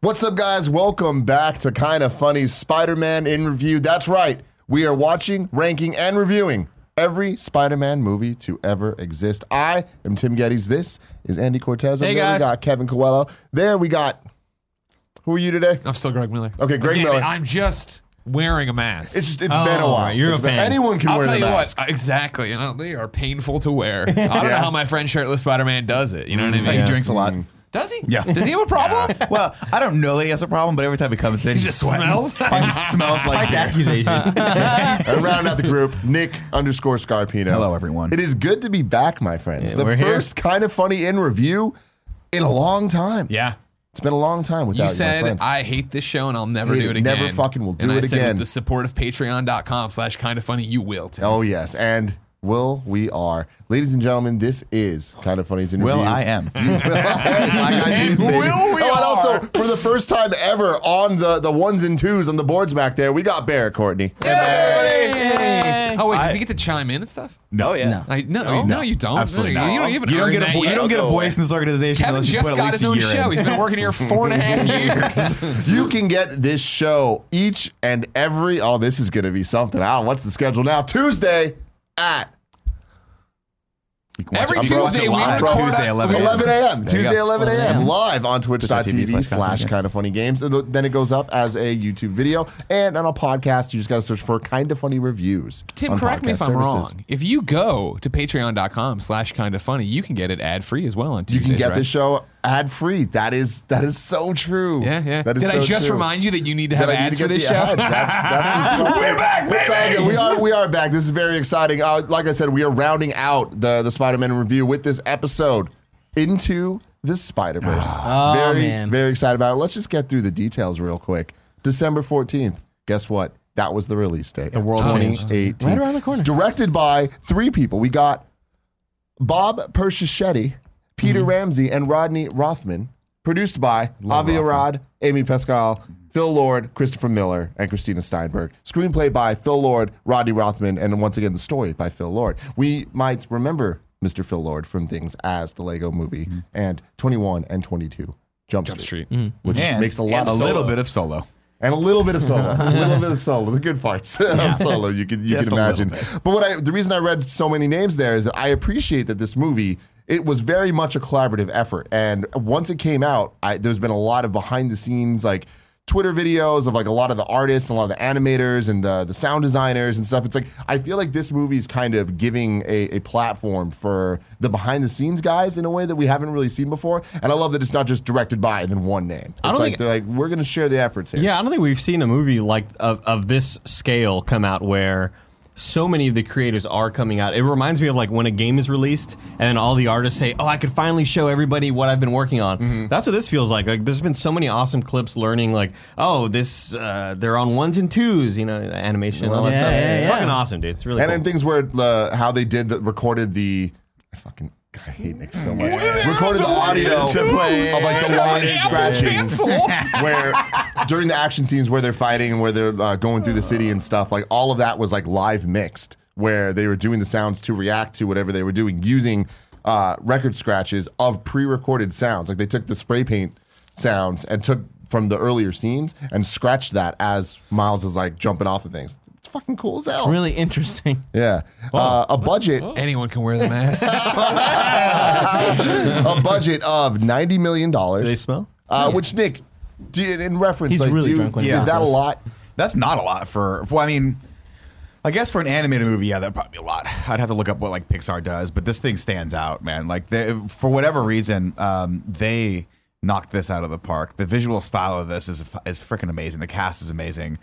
What's up, guys? Welcome back to Kind of Funny Spider Man in Review. That's right, we are watching, ranking, and reviewing every Spider Man movie to ever exist. I am Tim Gettys. This is Andy Cortez. Over Hey, there guys. We got Kevin Coelho. There we got. Who are you today? I'm still Greg Miller. Okay, Greg Again, Miller. I'm just wearing a mask. It's just, it's Oh, been a oh, while. you're a been- fan. anyone can I'll wear tell you mask. what, exactly. You know, they are painful to wear. I don't know how my friend shirtless Spider-Man does it. You know what I mm, mean? He drinks a lot. Mm. Does he? Yeah. Does he have a problem? Well, I don't know that he has a problem, but every time he comes in, he just sweating. smells? He just smells like the accusation. And rounding out the group, Nick underscore Scarpino. Hello, everyone. It is good to be back, my friends. Yeah, the we're here. first kind of funny in review in a long time. yeah. It's been a long time without You my said friends. I hate this show and I'll never Hate do it. it again. Never fucking will do and it I said again. With the support of patreon.com slash kind of funny, you will. Tim. Oh yes, and Will we are, ladies and gentlemen. This is kind of funny's interview. Will I am. Will I got news. Will we oh, and also for the first time ever on the the ones and twos on the boards back there, we got Barrett Courtney. Oh, wait, does he get to chime in and stuff? No, yeah. I, no, no, you don't. Absolutely no, not. You don't even You don't get a vo- you don't get a voice in this organization Kevin unless you just put at got least his a own show. in. He's been working here four and a half years. You can get this show each and every. Oh, this is going to be something. I don't. what's the schedule now? Tuesday at You can watch Every it- Tuesday we live. record Tuesday, at- 11 11 a.m. Tuesday, 11 a.m. live on Twitch.tv twitch.tv slash slash kind of funny games. And then it goes up as a YouTube video and on a podcast. You just got to search for kind of funny reviews. Tim, correct me podcast if I'm services. wrong. If you go to patreon.com slash kind of funny, you can get it ad free as well on You can get right? this show ad free. That is that is so true. Yeah, yeah. That is Did I just true. remind you that you need to have I need ads to for this the show? ads. That's, that's We're back, baby. We are we are back. This is very exciting. Uh, like I said, we are rounding out the the Spider-Man review with this episode into the Spider Verse. Oh, very man. very excited about it. Let's just get through the details real quick. December fourteenth. Guess what? That was the release date. The world changed. 2018. Right around the corner. Directed by three people. We got Bob Persichetti, Peter Mm-hmm. Ramsey, and Rodney Rothman. Produced by Avi Arad, Amy Pascal, Phil Lord, Christopher Miller, and Christina Steinberg. Screenplay by Phil Lord, Rodney Rothman, and once again, the story by Phil Lord. We might remember Mr. Phil Lord from things as the Lego movie Mm-hmm. and 21 and 22 Jump, Jump Street, Street. which And, makes a lot of a little bit of solo. And a little bit of solo, a little bit of solo, the good parts of solo. You can you Just can imagine. But what I the reason I read so many names there is that I appreciate that this movie it was very much a collaborative effort. And once it came out, I, there's been a lot of behind the scenes like Twitter videos of like a lot of the artists and a lot of the animators and the the sound designers and stuff. It's like I feel like this movie is kind of giving a, a platform for the behind the scenes guys in a way that we haven't really seen before. And I love that it's not just directed by and then one name. It's I don't like think- they're like we're gonna share the efforts here. Yeah, I don't think we've seen a movie like of, of this scale come out where so many of the creators are coming out. It reminds me of like when a game is released and all the artists say, "Oh, I could finally show everybody what I've been working on." Mm-hmm. That's what this feels like. Like there's been so many awesome clips learning like, "Oh, this uh, they're on ones and twos, you know, animation and all that stuff. yeah, it's yeah. fucking awesome, dude. It's really and cool. then things where uh, how they did the recorded the I fucking I hate Nick so much. Recorded the audio of like the lines scratching, where during the action scenes where they're fighting and where they're uh, going through the city and stuff, like all of that was like live mixed, where they were doing the sounds to react to whatever they were doing using uh, record scratches of pre-recorded sounds. Like they took the spray paint sounds and took from the earlier scenes and scratched that as Miles is like jumping off of things. It's fucking cool as hell. really interesting. Yeah. Uh, a budget Anyone can wear the mask. a budget of ninety million dollars. Do they smell? Uh, Which Nick, do you, in reference, He's like, really do you- drunk when he is does that a this. lot? That's not a lot for. for I mean, I guess for an animated movie, yeah, that'd probably be a lot. I'd have to look up what like Pixar does, but this thing stands out, man. Like they, for whatever reason, um, they knocked this out of the park. The visual style of this is is freaking amazing. The cast is amazing.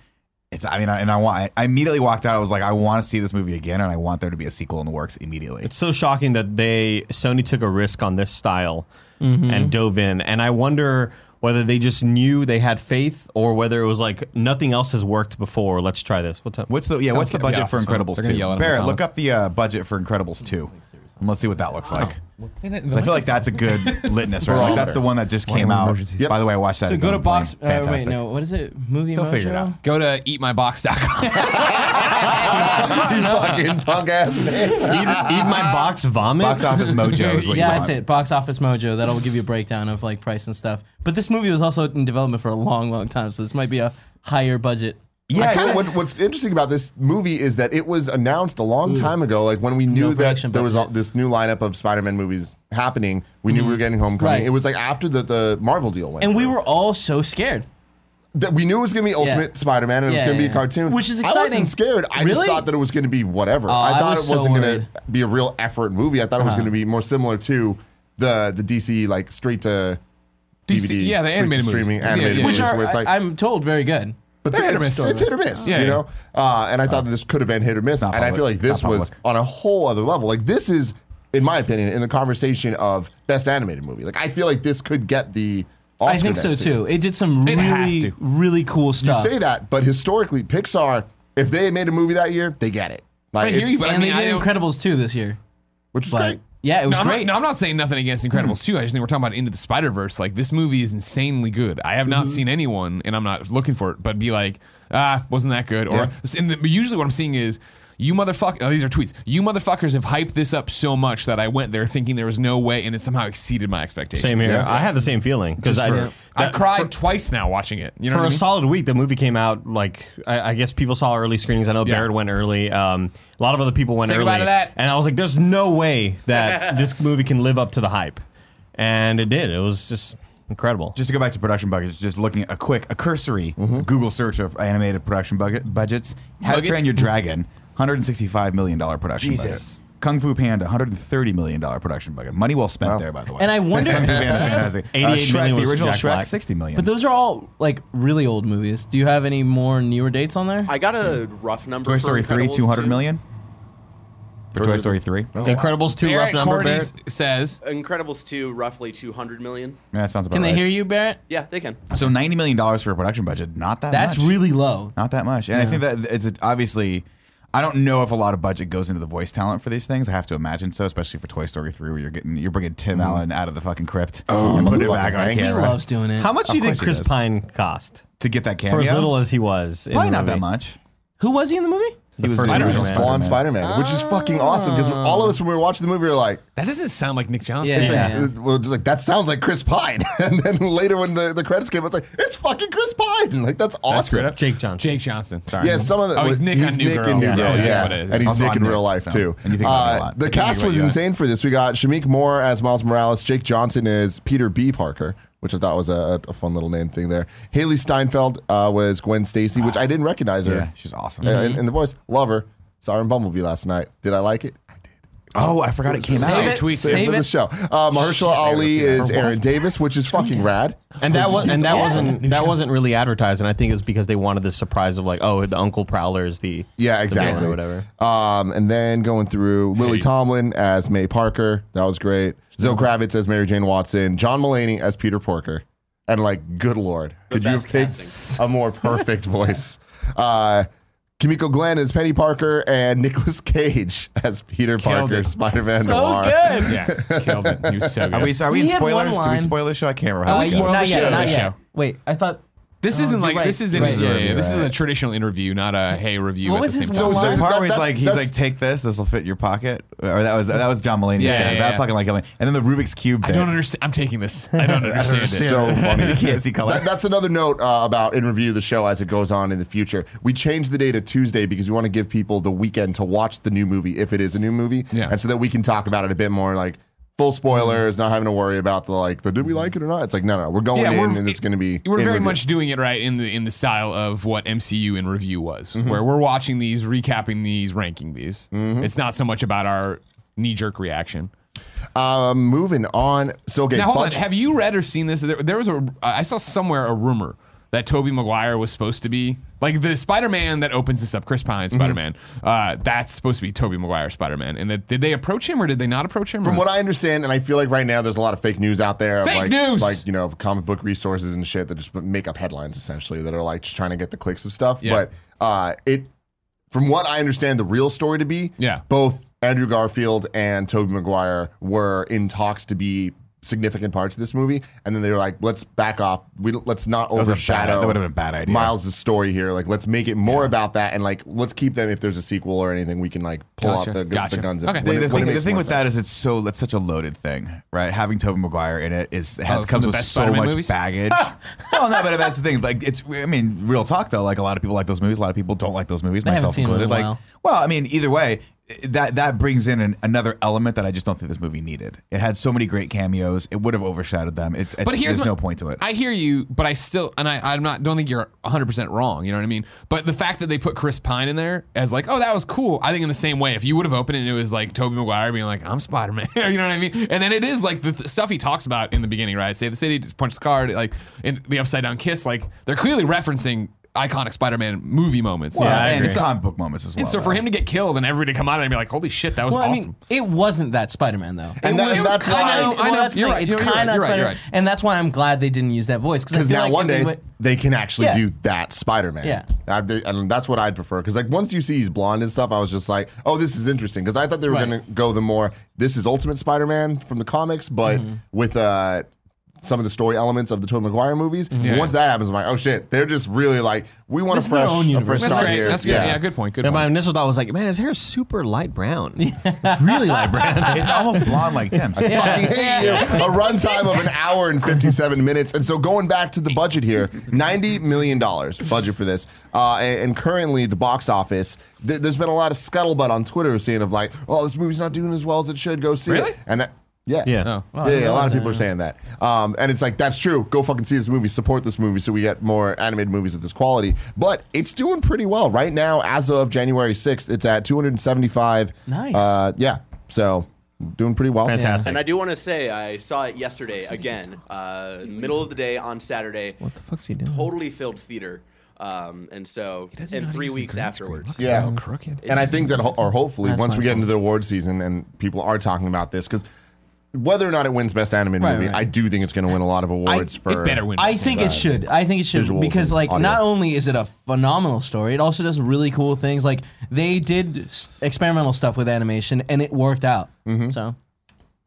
It's. I mean, I, and I want. I immediately walked out. I was like, I want to see this movie again, and I want there to be a sequel in the works immediately. It's so shocking that they Sony took a risk on this style Mm-hmm. and dove in, and I wonder whether they just knew they had faith or whether it was like nothing else has worked before. Let's try this. What's up? What's the yeah? What's the budget yeah, for. Incredibles They're gonna two? yell at him in Barrett, look up the uh, budget for Incredibles two, and let's see what that looks like. Say that in 'Cause I feel like that's a good litmus, right? Like that's the one that just came out. Yep. By the way, I watched that. So go to box. Uh, wait, no. What is it? Movie He'll Mojo. figure it out. Go to eatmybox.com. you fucking punk ass bitch. eat, eat my box vomit. Box Office Mojo is what Yeah, you that's want. it. Box Office Mojo. That'll give you a breakdown of like price and stuff. But this movie was also in development for a long, long time, so this might be a higher budget. Yeah, I what, what's interesting about this movie is that it was announced a long time ago. Like when we knew No that there was all, this new lineup of Spider-Man movies happening, we knew we were getting Homecoming. Right. It was like after the, the Marvel deal went. And we were all so scared. that we knew it was going to be Ultimate Spider-Man and it was going to be a cartoon, which is I exciting. wasn't scared. I just thought that it was going to be whatever. I I thought was it wasn't going worried. Uh-huh. to be a real effort movie. I thought it was going to be more similar to the the DC like straight to DC DVD, yeah, the animated streaming movies. Animated yeah, movies, Which are, where it's like I, am told, very good. But They're hit or it's, miss. it's hit or miss, Yeah, you yeah. know. Uh, and I thought that this could have been hit or miss, and not I feel like this was on a whole other level. Like this is, in my opinion, in the conversation of best animated movie. Like I feel like this could get the. Oscar I think so year. too. It did some It really, really cool stuff. You say that, but historically, Pixar, if they made a movie that year, they get it. Like I hear you, but I and mean, they did don't- Incredibles too this year. which is great. Yeah, it was no, I'm great. Not, no, I'm not saying nothing against Incredibles 2. I just think we're talking about Into the Spider Verse. Like, this movie is insanely good. I have not seen anyone, and I'm not looking for it, but be like, ah, wasn't that good? Or and the, usually what I'm seeing is, you motherfucker. Oh, these are tweets. You motherfuckers have hyped this up so much that I went there thinking there was no way, and it somehow exceeded my expectations. Same here. Yeah. I had the same feeling because I. for- I've cried for- twice now watching it. You know for a mean? solid week, the movie came out like I, I guess people saw early screenings. I know Yeah. Barrett went early. Um, a lot of other people went Say early, goodbye to that. and I was like, "There's no way that this movie can live up to the hype," and it did. It was just incredible. Just to go back to production budgets, just looking at a quick, a cursory Mm-hmm. Google search of animated production budget, budgets. How to Train Your Dragon, $165 million production Jesus. budget. Kung Fu Panda, $130 million production budget. Money well spent there, by the way. And I wonder- Kung Fu Panda, fantastic. Uh, Shrek, million the was original Jack Shrek, Black. 60 million. But those are all like really old movies. Do you have any more newer dates on there? I got a rough number. Toy for Story 3, Incredibles 200 too. million? For Toy Story 3? Incredibles two rough number. Barrett? says, Incredibles 2, roughly 200 million. Yeah, that sounds about right. Can they hear you, Barrett? Yeah, they can. So $90 million for a production budget, not that That's much. really low. Not that much. And I think that it's obviously, I don't know if a lot of budget goes into the voice talent for these things. I have to imagine so, especially for Toy Story 3, where you're getting you're bringing Tim mm. Allen out of the fucking crypt oh, and putting it back on Hanks. He camera loves doing it. How much Of do you think Chris. Pine cost to get that cameo. for as little as he was? in Probably the not that much. Who was he in the movie? He was first the Spider-Man. original Blonde Spider-Man. Spider-Man, which is fucking awesome because all of us when we were watching the movie we were like, that doesn't sound like Nick Johnson. Yeah. it's Yeah. like, uh, well, just like that sounds like Chris Pine, and then later when the, the credits came, it's like it's fucking Chris Pine. Like that's awesome. straight up. Jake Johnson. Jake Johnson. Sorry. Yeah, some of the Oh, he's Nick on New Nick Girl. in New Yeah, Girl, yeah, yeah, that's what it is. and he's Also Nick on in Nick, real life so- too. and you think about it a Uh, lot. the I think cast about was you. insane for this. We got Shameik Moore as Miles Morales, Jake Johnson as Peter B. Parker, which I thought was a, a fun little name thing there. Hailee Steinfeld uh, was Gwen Stacy, which I didn't recognize her Yeah, she's awesome. in, in the voice. Love her. Saw her in Bumblebee last night. Did I like it? I did. Oh, I forgot it came Save out. it. tweet. Save Save for the show. Uh, Mahershala Ali is Aaron Davis, which is fucking rad. And that was and that awesome. wasn't that wasn't really advertised, and I think it was because they wanted the surprise of like, oh, the Uncle Prowler is the Yeah, the exactly. or whatever. Um, and then going through Lily Hey. Tomlin as May Parker, that was great. Zoe Kravitz as Mary Jane Watson, John Mulaney as Peter Porker, and like, good lord, could you have best picked casting. a more perfect voice? Uh, Kimiko Glenn as Penny Parker and Nicolas Cage as Peter Killed Parker, it. Spider Man So Noir. good. Yeah, killed it. He was so good. Are we, are we He in had one spoilers? Do we line. spoil the show? I can't remember. Uh, we yeah, spoil not the yet, show? not the yet. Wait, I thought. This isn't like right. this is Right. yeah, a yeah, yeah. This is right. a traditional interview, not a hey review What at was the his same one time. So- line? so- part that- where he's that's- like, he's that's- like, take this. This will fit in your pocket. Or that was that was John Mulaney's Yeah, character. yeah, That yeah. fucking like. And then the Rubik's cube. I don't understand. I'm taking this. I don't understand it. So funny. He can't see color. That- that's another note uh, about in review the show as it goes on in the future. We changed the day to Tuesday because we want to give people the weekend to watch the new movie if it is a new movie, Yeah. and so that we can talk about it a bit more like full spoilers, not having to worry about the like the did we like it or not. It's like no, no, we're going Yeah, in we're- and it's going to be. We're very review. much doing it right in the in the style of what MCU in review was, Mm-hmm. where we're watching these, recapping these, ranking these. It's not so much about our knee jerk reaction. Um, moving on. So okay, now hold bunch- on. Have you read or seen this? There, there was a I saw somewhere a rumor that Tobey Maguire was supposed to be like the Spider-Man that opens this up, Chris Pine Mm-hmm. Spider-Man. Uh, that's supposed to be Tobey Maguire Spider-Man. And that, did they approach him or did they not approach him? From Or- what I understand, and I feel like right now there's a lot of fake news out there. of Fake like, news! Like, you know, comic book resources and shit that just make up headlines essentially that are like just trying to get the clicks of stuff. Yeah. But uh, it, from what I understand, the real story to be, Yeah. both Andrew Garfield and Tobey Maguire were in talks to be significant parts of this movie, and then they were like, "Let's back off. We let's not was a bad- overshadow that would've been a bad idea. Miles' story here. Like, let's make it more about that, and like, let's keep them if there's a sequel or anything, we can like pull Gotcha. out the, Gotcha. the guns. if- Okay. when The, it- the when thing, the makes thing with that sense. is it's so that's such a loaded thing, right? Having Tobey Maguire in it is has Oh, comes with so Spider-Man much movies? baggage. well, no, but that's the thing. Like it's, I mean, real talk though. Like a lot of people like those movies. A lot of people don't like those movies, I myself seen in included. Like, well, I mean, either way, that that brings in an, another element that I just don't think this movie needed. It had so many great cameos. It would have overshadowed them. It's, it's But here's there's my- no point to it. I hear you, but I still, and I, I'm not, don't think you're 100 percent wrong. You know what I mean? But the fact that they put Chris Pine in there as like, oh, that was cool. I think in the same way, if you would have opened it and it was like Tobey Maguire being like, I'm Spider Man, you know what I mean? And then it is like the th- stuff he talks about in the beginning, right? Save the city, just punch the card, like in the upside down kiss. Like they're clearly referencing iconic Spider-Man movie moments. Well, I and agree. comic book moments as well. And so for him to get killed and everybody to come out and be like, "Holy shit, that was Well, I awesome!" mean, it wasn't that Spider-Man though. And that- was that's why- I know, I well, know. that's the You're thing. right, It's you're right, kind of you're right, you're Spider-Man, right. and that's why I'm glad they didn't use that voice because because now one they day went- they can actually Yeah. do that Spider-Man. Yeah. I'd and that's what I'd prefer. Because like once you see he's blonde and stuff, I was just like, oh, this is interesting. Because I thought they were Right. gonna go the more this is Ultimate Spider-Man from the comics, but Mm-hmm. with uh some of the story elements of the Tobey Maguire movies. Mm-hmm. But Once that happens, I'm like, oh shit, they're just really like, we want This a is fresh, own a universe. fresh That's start great. here. That's good. Yeah. good point. Good And my initial thought was like, man, his hair is super light brown. really light brown. it's almost blonde like Tim's. fucking hate you. A runtime of an hour and 57 minutes. And so going back to the budget here, $90 million budget for this. Uh, and, and currently the box office, th- there's been a lot of scuttlebutt on Twitter saying of like, oh, this movie's not doing as well as it should. Go see Really? it. And that, yeah. Yeah. Oh. Wow, yeah, yeah, a lot of people are saying that. Um, and it's like, that's true. Go fucking see this movie, support this movie so we get more animated movies of this quality. But it's doing pretty well. Right now, as of January 6th, it's at 275. Nice. Uh, yeah. So doing pretty well. Fantastic. And I do want to say I saw it yesterday again, uh, middle of the day on Saturday. What the fuck's he doing? Totally filled theater, um, and so in three weeks afterwards. Yeah, crooked. and I think that, ho- or hopefully, That's once we get fault. into the award season and people are talking about this, because whether or not it wins Best Animated Right, Movie, right. I do think it's going to win a lot of awards for. it better win. I think it should. I think it should because like audio. not only is it a phenomenal story, it also does really cool things. Like they did s- experimental stuff with animation and it worked out. Mm-hmm. So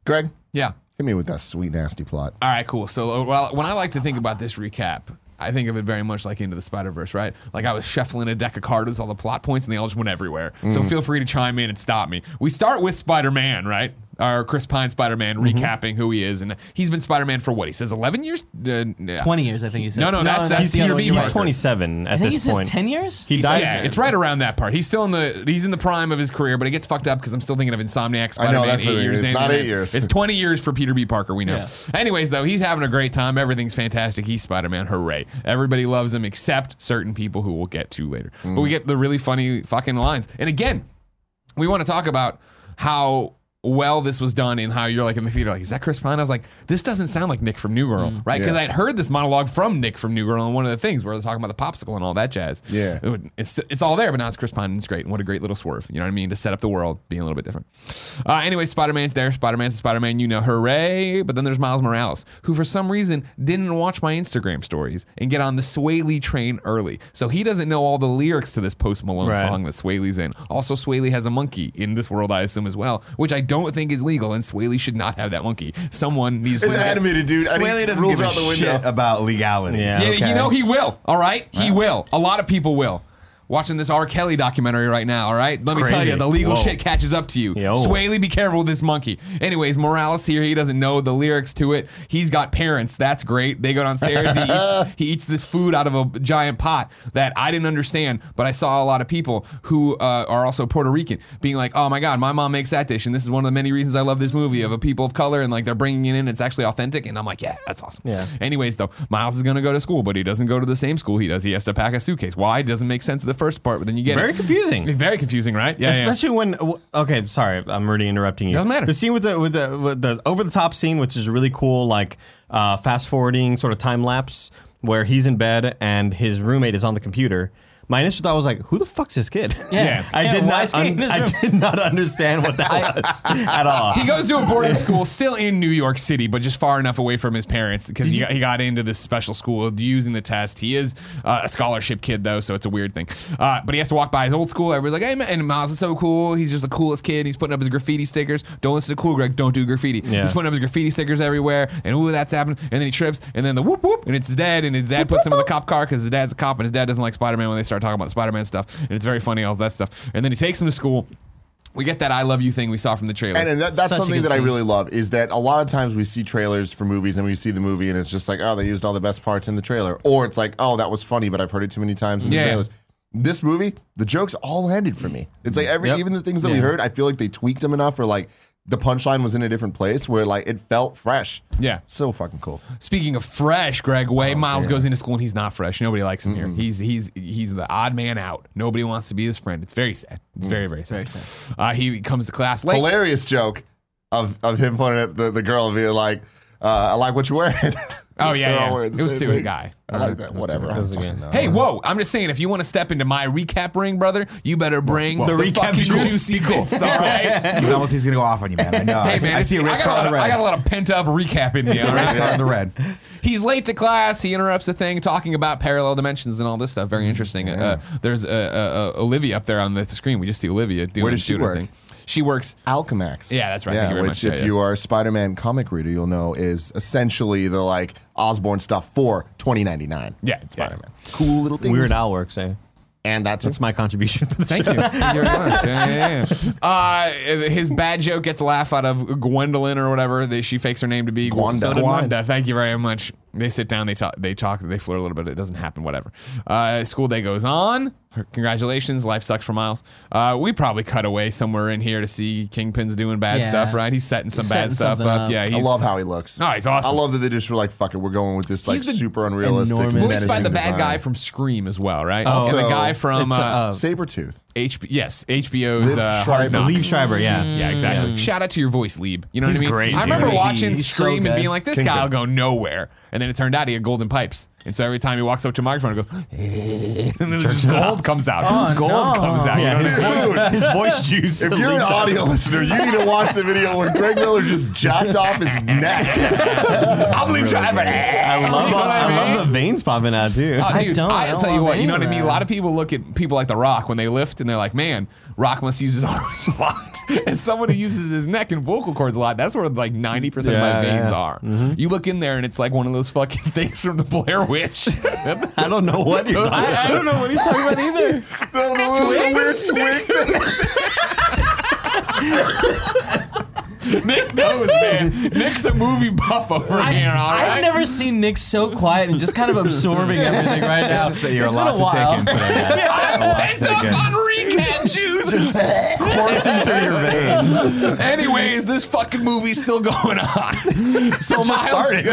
Greg, yeah. hit me with that sweet nasty plot. All right, cool. So, uh, well, when I like to think about this recap, I think of it very much like Into the Spider Verse, right? Like I was shuffling a deck of cards with all the plot points, and they all just went everywhere. So feel free to chime in and stop me. We start with Spider Man, right? Our Chris Pine Spider Man, recapping who he is, and he's been Spider Man for what? He says eleven years. Uh, yeah. twenty years, I think he said. No, no, that's- that's the Peter other one. B. He's 27 at I think he this says point. ten years. He dies. Yeah, it's right around that part. He's still in the he's in the prime of his career, but it gets fucked up because I'm still thinking of Insomniac Spider-Man. that's eight what it is. years It's in, not and eight years. It's 20 years for Peter B. Parker. We know. Yeah. Anyways, though, he's having a great time. Everything's fantastic. He's Spider-Man. Hooray! Everybody loves him except certain people who we'll get to later. But we get the really funny fucking lines. And again, we want to talk about how well this was done and how you're like in the theater like is that Chris Pine? I was like this doesn't sound like Nick from New Girl, right? Because Yeah. I had heard this monologue from Nick from New Girl and one of the things where they're talking about the popsicle and all that jazz. Yeah. It would- it's it's all there, but now it's Chris Pine and it's great. And what a great little swerve, you know what I mean? To set up the world being a little bit different. Uh, anyway, Spider Man's there. Spider Man's Spider Man, you know, hooray! But then there's Miles Morales, who for some reason didn't watch my Instagram stories and get on the Swae Lee train early, so he doesn't know all the lyrics to this Post Malone Right. song that Swae Lee's in. Also, Swae Lee has a monkey in this world, I assume as well, which I don't think is legal, and Swae Lee should not have that monkey. Someone needs It's to. animated, dude. I Swae Lee doesn't rules give a the window. shit about legality. Yeah. Yeah, okay? you know he will. All right, he will. A lot of people will. Watching this R. Kelly documentary right now. All right, let me tell you, the legal Whoa. shit catches up to you. Yo. Swae Lee, be careful with this monkey. Anyways, Morales here, he doesn't know the lyrics to it. He's got parents. That's great. They go downstairs. he, eats, he eats this food out of a giant pot that I didn't understand, but I saw a lot of people who uh, are also Puerto Rican being like, "Oh my God, my mom makes that dish, and this is one of the many reasons I love this movie of a people of color, and like they're bringing it in. It's actually authentic." And I'm like, "Yeah, that's awesome." Yeah. Anyways, though, Miles is going to go to school, but he doesn't go to the same school he does. He has to pack a suitcase. Why? Doesn't make sense the first part, but then you get Very it. confusing. Very confusing, right? Yeah. Especially when okay, sorry, I'm already interrupting you. Doesn't matter. The scene with the with the with the over the top scene, which is really cool, like uh, fast forwarding sort of time lapse where he's in bed and his roommate is on the computer. My initial thought was like, "Who the fuck's this kid?" Yeah. I did why not. he in un- his I room? did not understand what that was at all. He goes to a boarding school still in New York City, but just far enough away from his parents because he, got- he got into this special school using the test. He is uh, a scholarship kid, though, so it's a weird thing. Uh, but he has to walk by his old school. Everybody's like, hey, man, and Miles is so cool. He's just the coolest kid. He's putting up his graffiti stickers. Don't listen to Cool Greg. Don't do graffiti. Yeah. He's putting up his graffiti stickers everywhere, and ooh, that's happening. And then he trips, and then the whoop whoop, and it's his dad, and his dad puts him in the cop car because his dad's a cop, and his dad doesn't like Spider Man when they start talking about Spider Man stuff. And it's very funny, all that stuff. And then he takes him to school. We get that I love you thing we saw from the trailer. And, and that, that's Such something good that I really love is that a lot of times we see trailers for movies and we see the movie and it's just like, oh, they used all the best parts in the trailer. Or it's like, oh, that was funny, but I've heard it too many times in the Yeah. trailers. This movie, the jokes all landed for me. It's like every Yep. even the things that we heard, I feel like they tweaked them enough or like the punchline was in a different place where like it felt fresh. Yeah. So fucking cool. Speaking of fresh, Greg Way, Miles damn. goes into school and he's not fresh. Nobody likes him here. He's he's he's the odd man out. Nobody wants to be his friend. It's very sad. It's very very sad. Very sad. Uh, he comes to class late. Hilarious joke of of him pointing at the, the girl and being like, uh, I like what you're wearing. Oh yeah, They're all yeah. wearing the It was same Suicide thing. Guy. I like that. Whatever. I don't fucking. Hey, whoa! I'm just saying, if you want to step into my recap ring, brother, you better bring Whoa. the, The recap fucking juice. juicy bits. All right. He's almost he's gonna go off on you, man. I know. I, Hey see- man, I see a race got car a on lot the of- I got a lot of pent up recap in me. all race car on the red. He's late to class. He interrupts the thing, talking about parallel dimensions and all this stuff. Very interesting. Uh, there's uh, uh, uh, Olivia up there on the screen. We just see Olivia doing, Where does she doing her work? thing. She works. Alchemax. Yeah, that's right. Yeah, Thank you very which much. if Yeah, yeah. you are a Spider-Man comic reader, you'll know is essentially the like Osborn stuff for 2099. Yeah, yeah. Spider-Man. Cool little things. Weird Al works. Eh? And that's That's my contribution for the Thank you. Thank you very much. Yeah, yeah, yeah. Uh, his bad joke gets a laugh out of Gwendolyn or whatever. They, she fakes her name to be Gwanda. So did Gwanda. Thank you very much. They sit down. They talk. They talk. They flirt a little bit. It doesn't happen. Whatever. Uh, school day goes on. Congratulations. Life sucks for Miles. Uh, we probably cut away somewhere in here to see Kingpin's doing bad Yeah. stuff. Right? He's setting some He's bad setting stuff something up. up. Yeah. I He's, love how he looks. Oh, he's awesome. I love that they just were like, "Fuck it, we're going with this like He's the super unrealistic." enormous- voiced by menacing the bad design. guy from Scream as well, right? Oh. and the So, guy from it's, uh, uh, Sabretooth. H- yes, HBO's Liev uh, Schreiber. Hard Knocks. Liev Schreiber, yeah. Yeah, exactly. Shout out to your voice, Lieb. You know He's what I mean? great, I dude. remember He's- watching he's so Scream and good. being like, this Kingpin. guy will go nowhere. And then it turned out he had golden pipes. And so every time he walks up to a microphone, he goes, and then just gold comes out. Oh, gold no. comes out. You know what I mean? Dude, His voice juice. if you're an leaks out. audio listener, you need to watch the video where Greg Miller just jacked off his neck. I'm Lieb Schreiber. I love, You know what I I mean? love the veins popping out too. Oh, I dude, don't. I I'll don't tell you what. You know what I of mean? A lot of people look at people like The Rock when they lift, and they're like, "Man, Rock must use his arms a lot." As someone who uses his neck and vocal cords a lot, that's where like ninety percent of my veins yeah. are. Mm-hmm. You look in there, and it's like one of those fucking things from the Blair Witch. I don't know what you're talking I, I don't know what he's talking about either. the, the, the weird twig. Nick knows, man. Nick's a movie buff over I, here. All right. I've never seen Nick so quiet and just kind of absorbing everything right now. It's just that you're It's a lot been to while. take in today. Yes. A lot to Pent take up in. on recap juice. coursing through your veins. Anyways, this fucking movie's still going on. So Miles, started.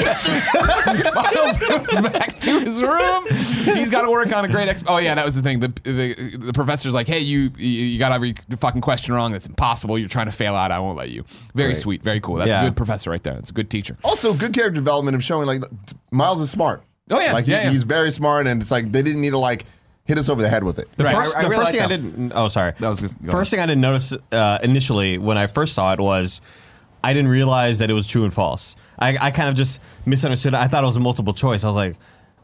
Miles goes back to his room. He's got to work on a great. Exp- oh yeah, that was the thing. The, the the professor's like, hey, you you, you got every fucking question wrong. That's impossible. You're trying to fail out. I won't let you. Very Great. sweet. Very cool. That's Yeah. a good professor right there. That's a good teacher. Also, good character development of showing like Miles is smart. Oh, yeah. like he- Yeah, yeah. he's very smart, and it's like they didn't need to like hit us over the head with it. The Right, first, I- I the really first thing like I didn't. Oh, sorry. That was just- go first thing I didn't notice uh, initially when I first saw it was I didn't realize that it was true and false. I, I kind of just misunderstood. it. I thought it was a multiple choice. I was like,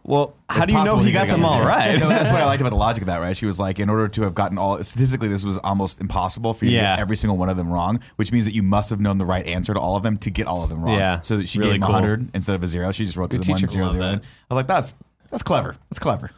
well, how It's do you know possible he got them all gotten right? No, that's what I liked about the logic of that, right? She was like, in order to have gotten all statistically, this was almost impossible for you to get every single one of them wrong, which means that you must have known the right answer to all of them to get all of them wrong. Yeah. So that she Really gave him cool. a hundred instead of a zero. She just wrote Good the one teacher. zero Love zero. that. in. I was like, that's that's clever. That's clever.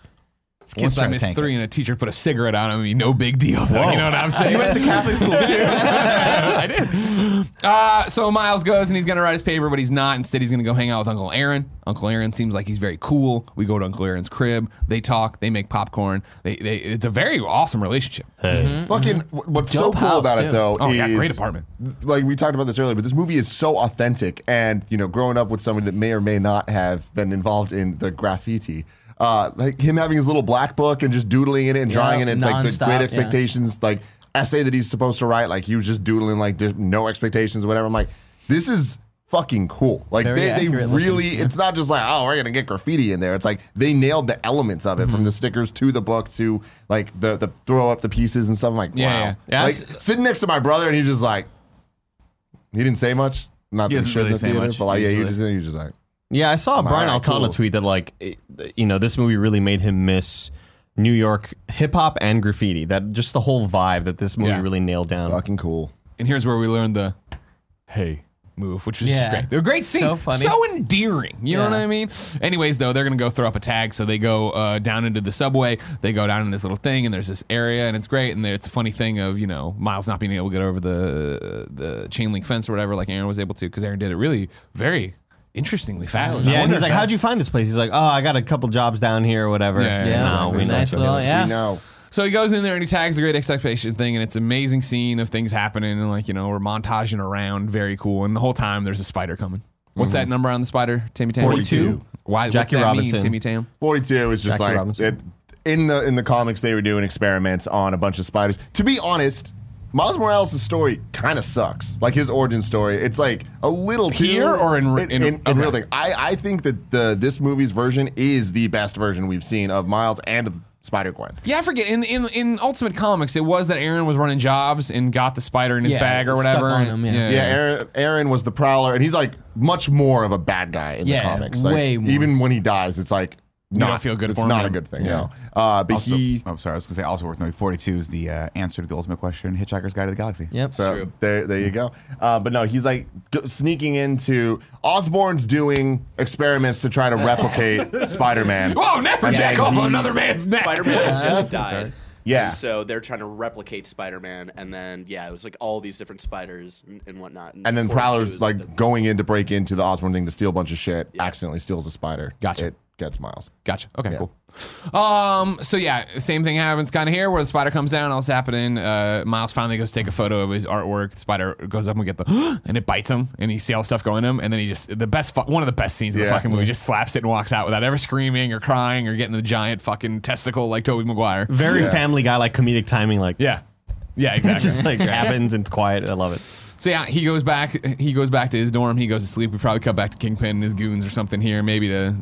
This kid's Once I missed three it. and a teacher put a cigarette on me, no big deal. Though, you know what I'm saying? You went to Catholic school too. I did. Uh, so Miles goes and he's going to write his paper, but he's not. Instead, he's going to go hang out with Uncle Aaron. Uncle Aaron seems like he's very cool. We go to Uncle Aaron's crib. They talk. They make popcorn. They, they, it's a very awesome relationship. Hey, Fucking, wh- what's so cool house, about it though Oh, is yeah, great apartment. Like we talked about this earlier, but this movie is so authentic, and you know, growing up with somebody that may or may not have been involved in the graffiti. Uh, like him having his little black book and just doodling in it and drawing in it. It's like the great yeah. expectations, like essay that he's supposed to write. Like he was just doodling like no expectations, or whatever. I'm like, this is fucking cool. Like Very they, they accurate looking, really it's not just like, oh, we're gonna get graffiti in there. It's like they nailed the elements of it Mm-hmm. from the stickers to the book to like the the throw up the pieces and stuff. I'm like, Yeah, wow. yeah. Yeah, like sitting next to my brother and he's just like he didn't say much. Not He that shit in really the say theater, much, but like yeah, he usually. just he was just like Yeah, I saw a Brian Alright, Altano cool. tweet that like, you know, this movie really made him miss New York hip hop and graffiti. That just the whole vibe that this movie Yeah. really nailed down. fucking cool. And here's where we learned the hey move, which was Yeah. great. They're a great scene. So funny. So endearing. You know what I mean? Anyways, though, they're gonna go throw up a tag. So they go uh, down into the subway. They go down in this little thing, and there's this area, and it's great. And it's a funny thing of you know Miles not being able to get over the the chain link fence or whatever, like Aaron was able to, because Aaron did it really very interestingly fast. Yeah, and he's like, "How'd you find this place?" He's like, "Oh, I got a couple jobs down here or whatever." Yeah, yeah, Yeah, No, exactly. we know nice each other. little yeah. You know. So he goes in there and he tags the Great Expectation thing, and it's an amazing scene of things happening, and like you know we're montaging around, very cool. And the whole time there's a spider coming. What's Mm-hmm. that number on the spider, Timmy Tam? 42. Why? Jackie what's that Robinson. mean, Timmy Tam? 42 is just Jackie like Robinson. it, in the in the comics they were doing experiments on a bunch of spiders. To be honest, Miles Morales' story kind of sucks. Like his origin story, it's like a little too Here or in- in, in- in, okay. real thing. I, I think that the this movie's version is the best version we've seen of Miles and of Spider Gwen. Yeah, I forget. In in in Ultimate Comics, it was that Aaron was running jobs and got the spider in his Yeah, bag or stuck whatever. on and- him, yeah. Yeah, Aaron, Aaron was the Prowler, and he's like much more of a bad guy in Yeah, the comics. Like, way more. Even when he dies, it's like not don't feel good It's for him, not a good thing. Yeah. No. Uh, but Also, he. I'm sorry, I was going to say also worth noting. 42 is the uh, answer to the ultimate question: Hitchhiker's Guide to the Galaxy. Yep. So True. there, there you go. Uh, but no, he's like sneaking into Osborn's doing experiments to try to replicate Spider-Man. Whoa! Never And jack off another man's neck. Spider-Man just died. Yeah. And so they're trying to replicate Spider-Man, and then yeah, it was like all these different spiders and, and whatnot. And then Prowler's like the- going in to break into the Osborn thing to steal a bunch of shit. Accidentally steals a spider. Gotcha. It gets Miles. Gotcha. Okay, Yeah. cool. Um, so yeah, same thing happens kind of here where the spider comes down, all's happening. Uh, Miles finally goes to take a photo of his artwork. The spider goes up and we get the and it bites him, and you see all the stuff going to him, and then he just the best fu- one of the best scenes of the Yeah. fucking movie just slaps it and walks out without ever screaming or crying or getting the giant fucking testicle like Tobey Maguire. Very Yeah. Family Guy, like comedic timing. Like Yeah. Yeah, it exactly. just like happens and it's quiet. I love it. So yeah, he goes back. He goes back to his dorm. He goes to sleep. We probably cut back to Kingpin and his goons or something here. Maybe to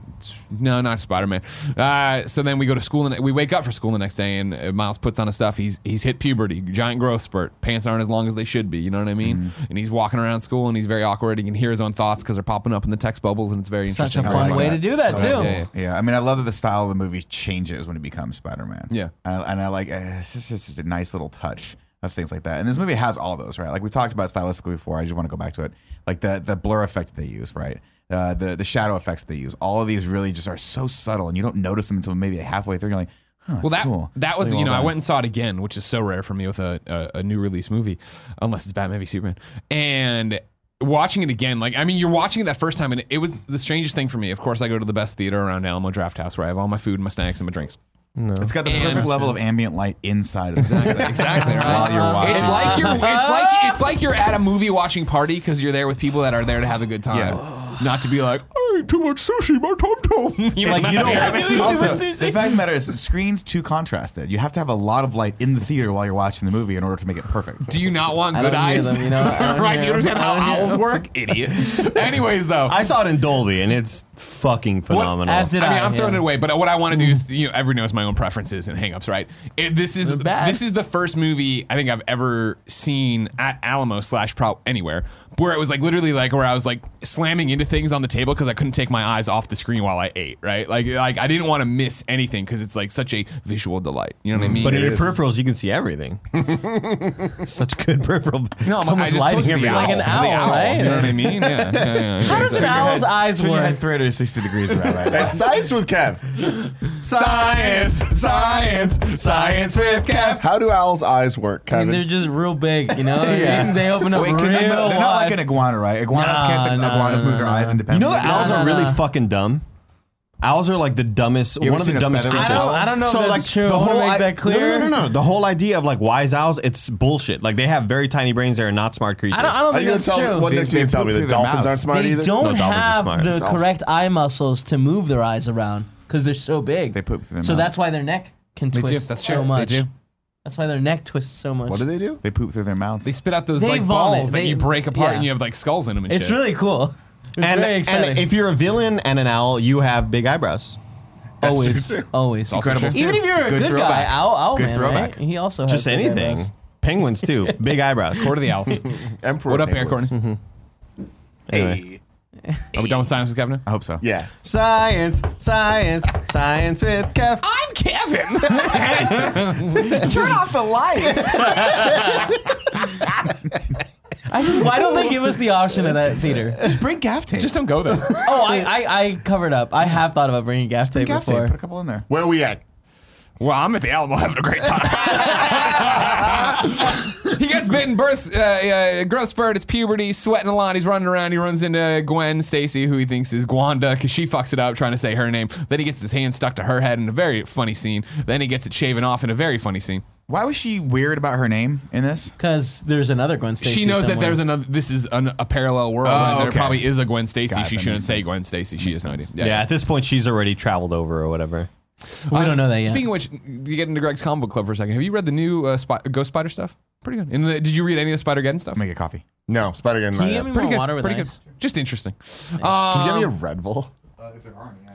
no, not Spider Man. Uh, so then we go to school and we wake up for school the next day. And uh, Miles puts on his stuff. He's he's hit puberty, giant growth spurt. Pants aren't as long as they should be. You know what I mean? Mm-hmm. And he's walking around school and he's very awkward. He can hear his own thoughts because they're popping up in the text bubbles, and it's very Such a fun way to do that So- too. Yeah, yeah. Yeah, I mean, I love that the style of the movie changes when he becomes Spider Man. Yeah. and I, and I like uh, it's just, it's just a nice little touch of things like that. And this movie has all those, right? Like we talked about stylistically before. I just want to go back to it, like the the blur effect that they use, right? Uh, the the shadow effects they use. All of these really just are so subtle, and you don't notice them until maybe halfway through. You're like, huh, Well, that cool. that was you know I went and saw it again, which is so rare for me with a a, a new release movie, unless it's Batman v Superman. And watching it again, like I mean, you're watching it that first time, and it was the strangest thing for me. Of course, I go to the best theater around Alamo Drafthouse where I have all my food, my snacks, and my drinks. It's got the And- perfect level of ambient light inside of it. Exactly, exactly. Right. While you're watching. It's like you're it's like it's like you're at a movie watching party because you're there with people that are there to have a good time, Yeah. Oh. Not to be like I ate too much sushi, my tum tum. You know, like you not- don't. also, the fact of the matter is, screens too contrasted. You have to have a lot of light in the theater while you're watching the movie in order to make it perfect. Do you not want I good don't hear eyes? them, you know? I don't right? Do you hear understand how I don't hear owls them. work? Idiot. Anyways, though. I saw it in Dolby and it's fucking phenomenal. as did I mean, I, I'm throwing yeah. it away, but what I want to do mm. is, you know, everyone knows my own preferences and hangups, right? It, this is They're this is the first movie I think I've ever seen at Alamo slash Pro anywhere where it was like literally like where I was like slamming into things on the table because I couldn't take my eyes off the screen while I ate, right? Like like I didn't want to miss anything because it's like such a visual delight. You know what I mm. mean? but in It your peripherals, you can see everything. Such good peripheral. no, so I'm- much just lighting supposed to be. Like an The owl, right? You know what I mean? Yeah. yeah, yeah, How does an owl's eyes Turn your work? 360 degrees around right now. Science with Kev. Science, science, science with Kev. How do owls' eyes work, I mean, they're just real big, you know. Yeah. They open up Wait, real can they, they're not like an iguana, right? Iguanas Nah, can't. The, nah, iguanas nah, move their nah, eyes uh, nah. You know that owls no, are really no. fucking dumb. Owls are like the dumbest, You ever one of the seen a dumbest feathered creatures. I don't, I don't know if that's true. I want to make i- that clear. No, no, no, no. The whole idea of like wise owls, it's bullshit. Like they have very tiny brains. They are not smart creatures. I don't, I don't Are think you gonna that's tell me true. what They- next you gonna tell poop me? The through their dolphins mouths. aren't smart they either. don't No, dolphins are have smart. the Dolphins. correct eye muscles to move their eyes around because they're so big. They poop through their so mouths. that's why their neck can They do. twist That's so true. much. They do. That's why their neck twists so much. What do they do? They poop through their mouths. They spit out those They like vomit. balls that They- you break apart yeah. and you have like skulls in them and It's shit. really cool. It's and, very exciting. and if you're a villain and an owl, you have big eyebrows. always, true, too. always. Incredible. Even if you're a Good good, guy, Owl, Owl Good Man, throwback. right? He also has Just big anything. eyebrows. Penguins too, big eyebrows. Court of the Owls. Emperor. what up, Aaron penguins. Mm-hmm. Courtney? Hey. Are we done with science with Kevin? I hope so. Yeah. Science, science, science with Kev. I'm Kevin. Turn off the lights. I just why don't they give us the option at that theater? Just bring gaff tape. Just don't go there. Oh, I, I, I covered up. I have thought about bringing gaff bring tape gaff before. tape. Put a couple in there. Where are we at? Well, I'm at the Alamo having a great time. he gets bitten, births, uh, uh, growth spurt, it's puberty, sweating a lot. He's running around. He runs into Gwen Stacy, who he thinks is Gwanda, because she fucks it up trying to say her name. Then he gets his hand stuck to her head in a very funny scene. Then he gets it shaven off in a very funny scene. Why was she weird about her name in this? Because there's another Gwen Stacy. she knows that there's another. This is an, a parallel world. Oh, and there okay. probably is a Gwen Stacy. Got it, she that shouldn't makes say sense. Gwen Stacy. She has no idea. Yeah. at this point she's already traveled over or whatever. We don't know that yet. Speaking of which, you get into Greg's comic book club for a second, have you read the new uh, Spy- Ghost Spider stuff? Pretty good. And the, did you read any of the Spider Geddon stuff? Make a coffee. No, Spider Gwen. Can you give me Pretty more good. water with Pretty ice? good. Just interesting. Can you give me a Um, Red Bull?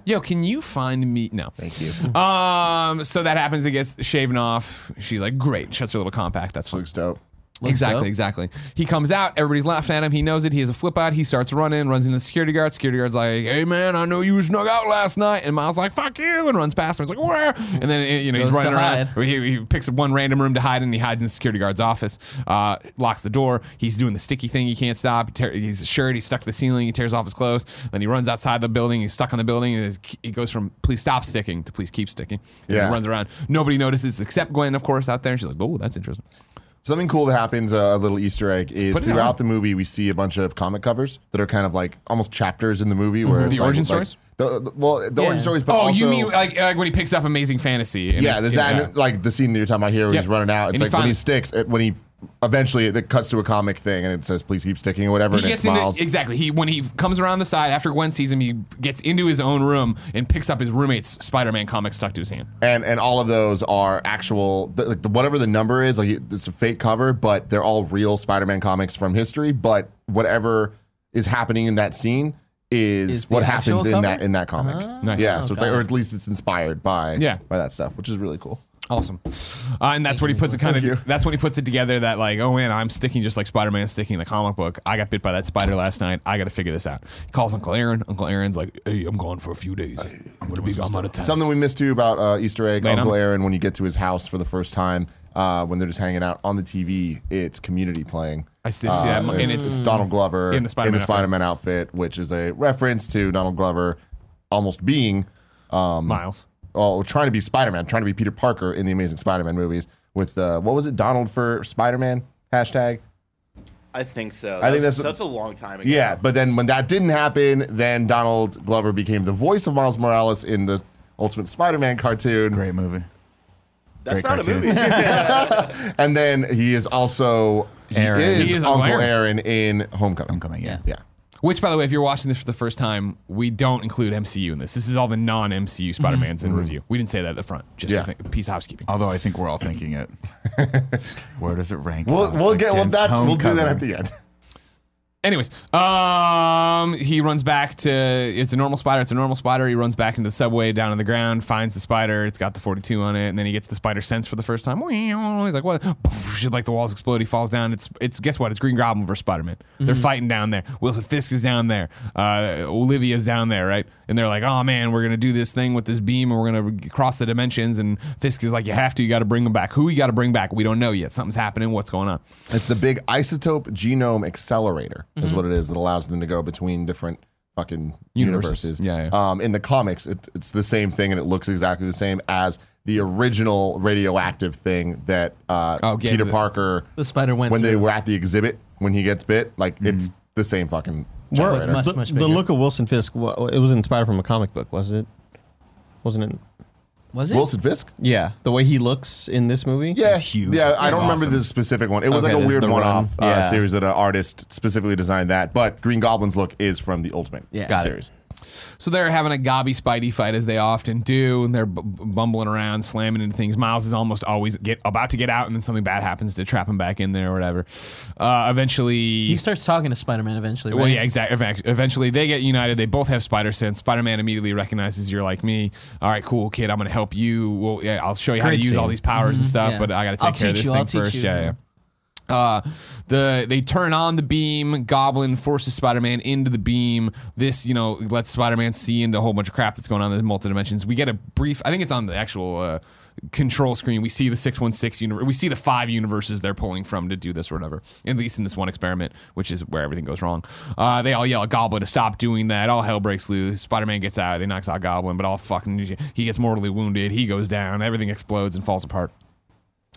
Yo, can you find me? No. Thank you. Um. So that happens. It gets shaven off. She's like, great. Shuts her little compact. That's fine. Looks dope. Exactly, dope. exactly. He comes out. Everybody's laughing at him. He knows it. He has a flip out. He starts running. Runs into the security guard. Security guard's like, "Hey man, I know you snuck out last night." And Miles like, "Fuck you!" and runs past him. He's like, "Where?" And then you know he's Goes running to around. hide. He, he picks up one random room to hide in. He hides in the security guard's office. Uh, locks the door. He's doing the sticky thing. He can't stop. He tear, he's shirt. He's stuck to the ceiling. He tears off his clothes. Then he runs outside the building. He's stuck on the building. And he goes from "Please stop sticking" to "Please keep sticking." Yeah. He runs around. Nobody notices except Gwen, of course, out there. And she's like, "Oh, that's interesting." Something cool that happens, uh, a little Easter egg, is throughout the movie we see a bunch of comic covers that are kind of like almost chapters in the movie where it's Mm-hmm. The like- origin like- stories? The, the- well, the Yeah. origin stories, but Oh, also you mean like, like when he picks up Amazing Fantasy? and yeah, there's that and, like the scene that you're talking about here where Yep. he's running out. It's And he like when he sticks, it, when he eventually it cuts to a comic thing and it says please keep sticking or whatever. He and gets it's into exactly. He when he comes around the side after Gwen sees him, he gets into his own room and picks up his roommate's Spider-Man comic stuck to his hand. and and all of those are actual the, like the, whatever the number is like it's a fake cover but they're all real spider-man comics from history but whatever is happening in that scene is, Is what happens in cover? that in that comic Nice. yeah so it's like or at least it's inspired by Yeah. by that stuff which is really cool Awesome. Uh, and that's when he puts it kind of. That's when he puts it together that like, oh man, I'm sticking just like Spider-Man sticking in the comic book. I got bit by that spider last night. I got to figure this out. He calls Uncle Aaron. Uncle Aaron's like, hey, I'm gone for a few days. I'm gonna be. I'm out of town. something we missed too about uh, easter egg Lay uncle on. aaron when you get to his house for the first time uh, when they're just hanging out on the tv it's community playing I did see that, Uh, and it's, it's- Donald Glover in the Spider-Man outfit. Spider-Man outfit, which is a reference to Donald Glover almost being Miles. well, trying to be Spider Man, trying to be Peter Parker in the Amazing Spider Man movies with uh, what was it, Donald for Spider Man hashtag? I think so. I think That's that's- such a long time ago. Yeah, but then when that didn't happen, then Donald Glover became the voice of Miles Morales in the Ultimate Spider Man cartoon, Great movie. That's Great not cartoon. a movie. and then he is also he Aaron. is, He is Uncle Uncle Aaron. in Homecoming. Homecoming, yeah. Yeah. Which, by the way, if you're watching this for the first time, we don't include MCU in this. This is all the non-MCU mm-hmm. Spider-Mans in mm-hmm. review. We didn't say that at the front. Just Yeah. a thing- piece of housekeeping. Although I think we're all thinking it. Where does it rank? We'll we'll get well against that's we'll do that Homecoming? at the end. Anyways, um, he runs back to it's a normal spider. It's a normal spider. He runs back into the subway down on the ground, finds the spider. It's got the 42 on it, and then he gets the spider sense for the first time. He's like, "What?" Shit, like the walls explode. He falls down. It's it's guess what? It's Green Goblin versus Spider Man. They're fighting down there. Wilson Fisk is down there. Uh, Olivia's down there, right? And they're like, "Oh man, we're gonna do this thing with this beam, and we're gonna cross the dimensions." And Fisk is like, "You have to. You got to bring him back. Who you got to bring back? We don't know yet. Something's happening. What's going on?" It's the big isotope genome accelerator, is what it is that allows them to go between different fucking Universes. universes. Yeah, yeah. Um, in the comics, it, it's the same thing, and it looks exactly the same as the original radioactive thing that uh, Oh, yeah, Peter the- Parker The spider went when they were at the exhibit when he gets bit. Like it's the same fucking. Where- generator. much, the, the look of Wilson Fisk, it was inspired from a comic book, was it? Wasn't it? Was it? Wilson Fisk. Yeah, the way he looks in this movie. Yeah, huge. Yeah, I That's don't remember awesome. the specific one. It was Okay, like a the- weird the one-off run. uh, Yeah. series that an artist specifically designed that. But Green Goblin's look is from the Ultimate Yeah. Got it. series. So they're having a gobby Spidey fight as they often do, and they're b- bumbling around, slamming into things. Miles is almost always get about to get out, and then something bad happens to trap him back in there or whatever. Uh, eventually, He starts talking to Spider Man eventually. Right? well, yeah, exactly. Eventually, they get united. They both have spider sense. Spider Man immediately recognizes you're like me. All right, cool, kid. I'm going to help you. Well, yeah, I'll show you how to Great use all these powers and stuff, yeah. but I got to take I'll care of this you, thing I'll first. Yeah, yeah. Uh, the they turn on the beam. Goblin forces Spider-Man into the beam. This, you know, lets Spider-Man see into a whole bunch of crap that's going on in the multi dimensions. We get a brief. I think it's on the actual uh, control screen. We see the six one six universe. We see the five universes they're pulling from to do this or whatever. At least in this one experiment, which is where everything goes wrong. Uh, they all yell at Goblin to stop doing that. All hell breaks loose. Spider-Man gets out. They knocks out Goblin, but all fucking he gets mortally wounded. He goes down. Everything explodes and falls apart.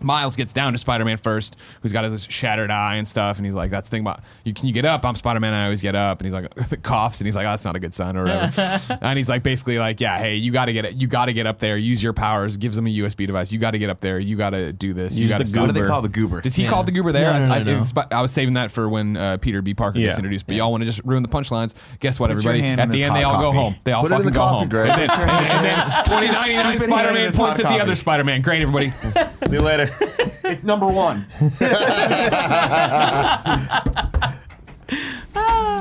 Miles gets down to Spider-Man first, who's got his shattered eye and stuff, and he's like, "That's the thing about you. Can you get up? I'm Spider-Man. I always get up." And he's like, coughs, and he's like, "Oh, that's not a good sign or whatever." and he's like, basically like, "Yeah, hey, you got to get it. You got to get up there. Use your powers." Gives him a USB device. You got to get up there. You got to do this. you got to the stop What do they call the goober? Does he call the goober there? No, no, no, I, I, no. it's- I was saving that for when uh, Peter B. Parker gets introduced. But y'all want to just ruin the punchlines? Guess what, Put everybody? At the end, they hot all go home. They all Put it fucking go home. Greg. And then, and then, and then 2099 Spider-Man hand in this points at the other Spider-Man. Great, everybody. See you later. It's number one.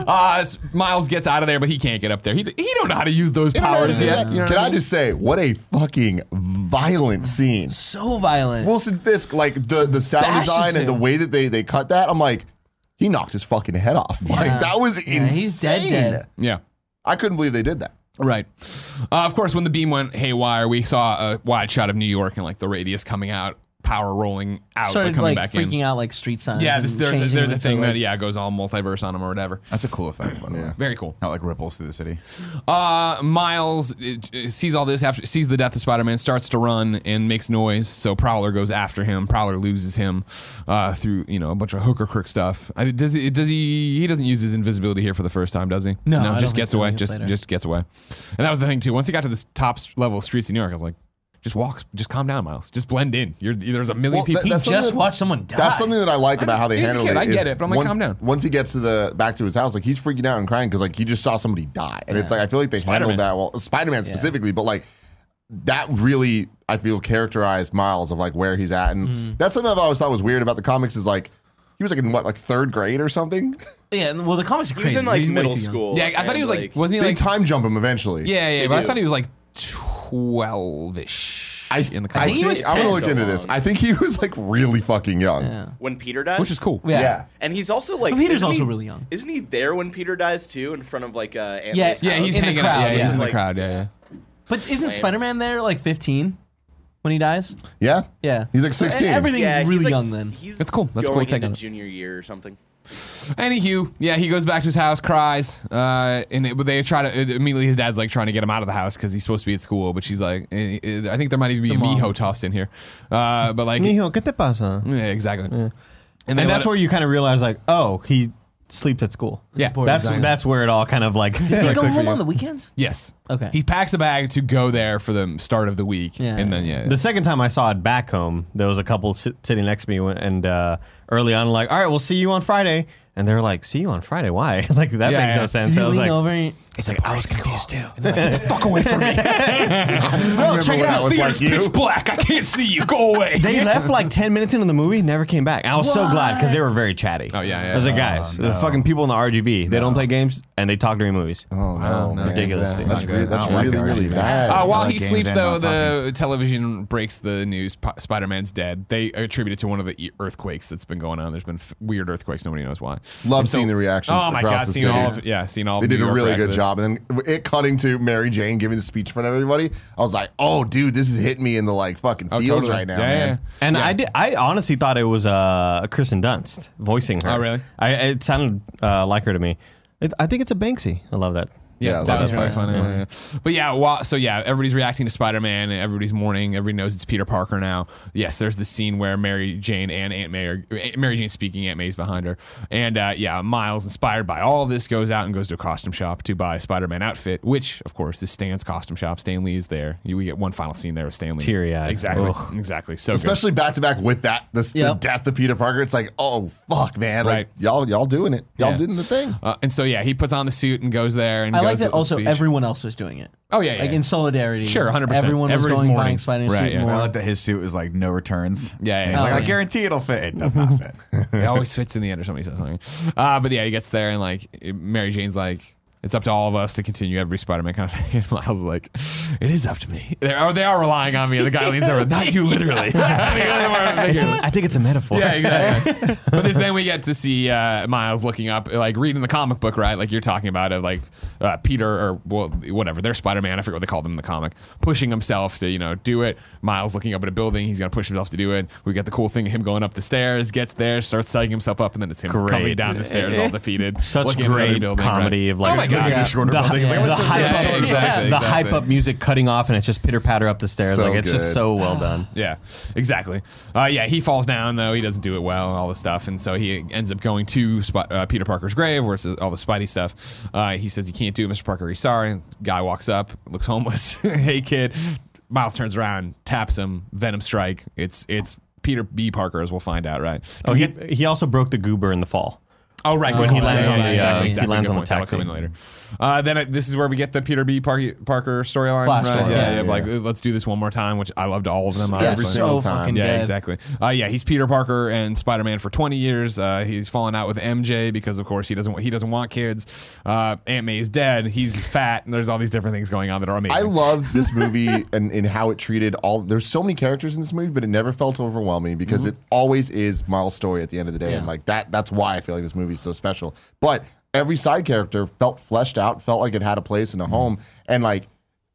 Uh, Miles gets out of there, but he can't get up there. He, he don't know how to use those powers yet. You know Can I I mean? just say, what a fucking violent scene. so violent. Wilson Fisk, like the the sound Bashes design and the him. way that they they cut that, I'm like, he knocked his fucking head off. Like that was Yeah, insane. he's dead, dead. Yeah. I couldn't believe they did that. Right. Uh, of course, when the beam went haywire, we saw a wide shot of New York and like the radius coming out, power rolling out, but coming like back in. freaking out like street signs. Yeah, and this, there's a, changing there's a into, thing like, that yeah goes all multiverse on him or whatever. That's a cool effect, by the way. Very cool. Not like ripples through the city. Uh, Miles uh, sees all this after sees the death of Spider-Man, starts to run and makes noise. So Prowler goes after him. Prowler loses him uh, through you know a bunch of hooker crook stuff. I, does he? Does he? He doesn't use his invisibility here for the first time, does he? No, I don't just think gets so. Away. it's Just later. just gets away. And that was the thing too. Once he got to the top s- level of streets in New York, I was like, just walk, just calm down, Miles. Just blend in. You're there's a million Well, people. that- that's Just something- watch someone die. That's something that I like about how they handle it. I get it, but I'm like, once- calm down. Once he gets to the back to his house, like he's freaking out and crying because like he just saw somebody die, and it's like I feel like they Spider-Man. handled that well, Spider Man specifically, but like that really I feel characterized Miles of like where he's at, and Mm-hmm. that's something I've always thought was weird about the comics is like he was like in what like third grade or something. yeah, well, the comics are He was in like He's way middle school. yeah, I thought he was like, wasn't he They like? time jump him eventually. yeah, yeah, They but I thought he was like twelve-ish. I, in the I think he was I'm gonna look so into this. I think he was like really fucking young. Yeah. when Peter dies, which is cool. Yeah. Yeah. And he's also like But Peter's also he- really young. Isn't he there when Peter dies too, in front of like uh, Aunt Yeah, May's Yeah, house? he's In the hanging crowd, out. Yeah, he's yeah. in the Like- crowd. Yeah, yeah. But isn't Spider Man there like 15 when he dies? Yeah, Yeah. He's like So 16. Everything's yeah, really like- young then. He's That's cool. That's cool going take on into junior year or something. Anywho, yeah, he goes back to his house, cries, uh, and it, but they try to uh, immediately. His dad's like trying to get him out of the house because he's supposed to be at school, but she's like, eh, eh, I think there might even be a mom. Mijo tossed in here, uh, but like, Mijo, ¿qué te pasa? yeah, exactly. And, And let that's it- where you kind of realize, like, oh, he sleeps at school. Yeah, That's exactly. that's where it all kind of like. Does he like go home on the weekends? yes. Okay. He packs a bag to go there for the start of the week, Yeah. and then yeah, The second time I saw it back home, there was a couple sit- sitting next to me, when- and uh, early on, like, all right, we'll see you on Friday. And they're like, see you on Friday? Why? like, that Yeah, makes yeah. no sense. Did I you was lean like, over and it's like I was confused too. And then like, get the fuck away from me. Oh, check when it that out! was This theater's you. pitch black. I can't see you. Go away. they left like 10 minutes into the movie, never came back. I was so glad because they were very chatty. Oh, yeah, yeah. I was like, guys, the fucking people in the RGB, they don't play games and they talk during movies. Oh no, no, Ridiculous, yeah, dude. That's, not re- that's I really really bad. Uh, while he sleeps, though, the television breaks the news. P- Spider-Man's dead. They attribute it to one of the earthquakes that's been going on. There's been f- weird earthquakes. Nobody knows why. Love And so- seeing the reactions. Oh my across god, seeing all of yeah, seeing all. They of did a really good this. Job, and then it cutting to Mary Jane giving the speech in front of everybody. I was like, "Oh, dude, this is hitting me in the like fucking Oh, feels totally. right now, Yeah, yeah, man." And Yeah. I did. I honestly thought it was uh, Kristen Dunst voicing her. Oh, really? I it sounded uh, like her to me. It, I think it's a Banksy. I love that. Yeah, Yeah, that was yeah, probably funny. yeah. But yeah, wa- so yeah, everybody's reacting to Spider Man. Everybody's mourning. Everybody knows it's Peter Parker now. Yes, there's the scene where Mary Jane and Aunt May are Mary Jane speaking. Aunt May's behind her, and uh, yeah, Miles, inspired by all of this, goes out and goes to a costume shop to buy a Spider Man outfit, which of course is Stan's costume shop. Stan Lee is there. You- We get one final scene there with Stan Lee. Teary-eyed. Exactly. Ugh. Exactly. So. Especially back to back with that the, the death of Peter Parker. It's like, oh fuck, man, like Right. y'all y'all doing it, y'all Yeah. doing the thing. Uh, and so yeah, he puts on the suit and goes there and I goes like that to also speech. everyone else was doing it. Oh yeah, yeah. Like in solidarity. Sure, 100%. Everyone was Everybody's going mourning. buying Spider-Man Right, suit yeah. And I like that his suit was like no returns. Yeah, yeah, He's like, Oh, I guarantee it'll fit. It does not fit. it always fits in the end or somebody says something. Uh, but yeah, he gets there and like Mary Jane's like, it's up to all of us to continue every Spider-Man kind of thing. And Miles is like, it is up to me. They are, they are relying on me. And the guy leans over, not you literally. A- I think it's a metaphor. Yeah, exactly. but this, then we get to see uh, Miles looking up, like reading the comic book, right? Like you're talking about of like uh, Peter or well, whatever. They're Spider Man. I forget what they called them in the comic. Pushing himself to you know do it. Miles looking up at a building. He's gonna push himself to do it. We get the cool thing of him going up the stairs. Gets there, starts setting himself up, and then it's him Great. coming down the stairs all defeated. Such looking at another great comedy right? of like oh god. Yeah. Shorter the, building. He's like, the what's this? hype up, yeah, exactly, the hype up music cutting off, and it's just pitter patter up the stairs. So like it's good. just so well done. Yeah, exactly. Uh, yeah, he falls down though. He doesn't do it well and all this stuff, and so he ends up going to Sp- uh, Peter Parker's grave where it's all the Spidey stuff. Uh, he says he can't do it, Mr. Parker. He's sorry. Guy walks up, looks homeless. hey kid. Miles turns around, taps him. Venom strike. It's it's Peter B. Parker, as we'll find out. Right. Oh, he, he also broke the goober in the fall. Oh right, When he lands on yeah, the, exactly, uh, he exactly. lands on the point. That'll taxi. come in later. Uh, then it, this is where we get the Peter B. Par- Parker storyline. Right? Yeah, yeah. yeah, Like let's do this one more time, which I loved all of them. Yeah, obviously. so single time. fucking Yeah, dead. exactly. Uh, yeah, he's Peter Parker and Spider Man for 20 years. Uh, he's fallen out with MJ because, of course, he doesn't he doesn't want kids. Uh, Aunt is dead. He's fat, and there's all these different things going on that are amazing. I love this movie and, and how it treated all. There's so many characters in this movie, but it never felt overwhelming because it always is Miles' story at the end of the day, and like that. That's why I feel like this movie is so special. But every side character felt fleshed out, felt like it had a place in a home, and like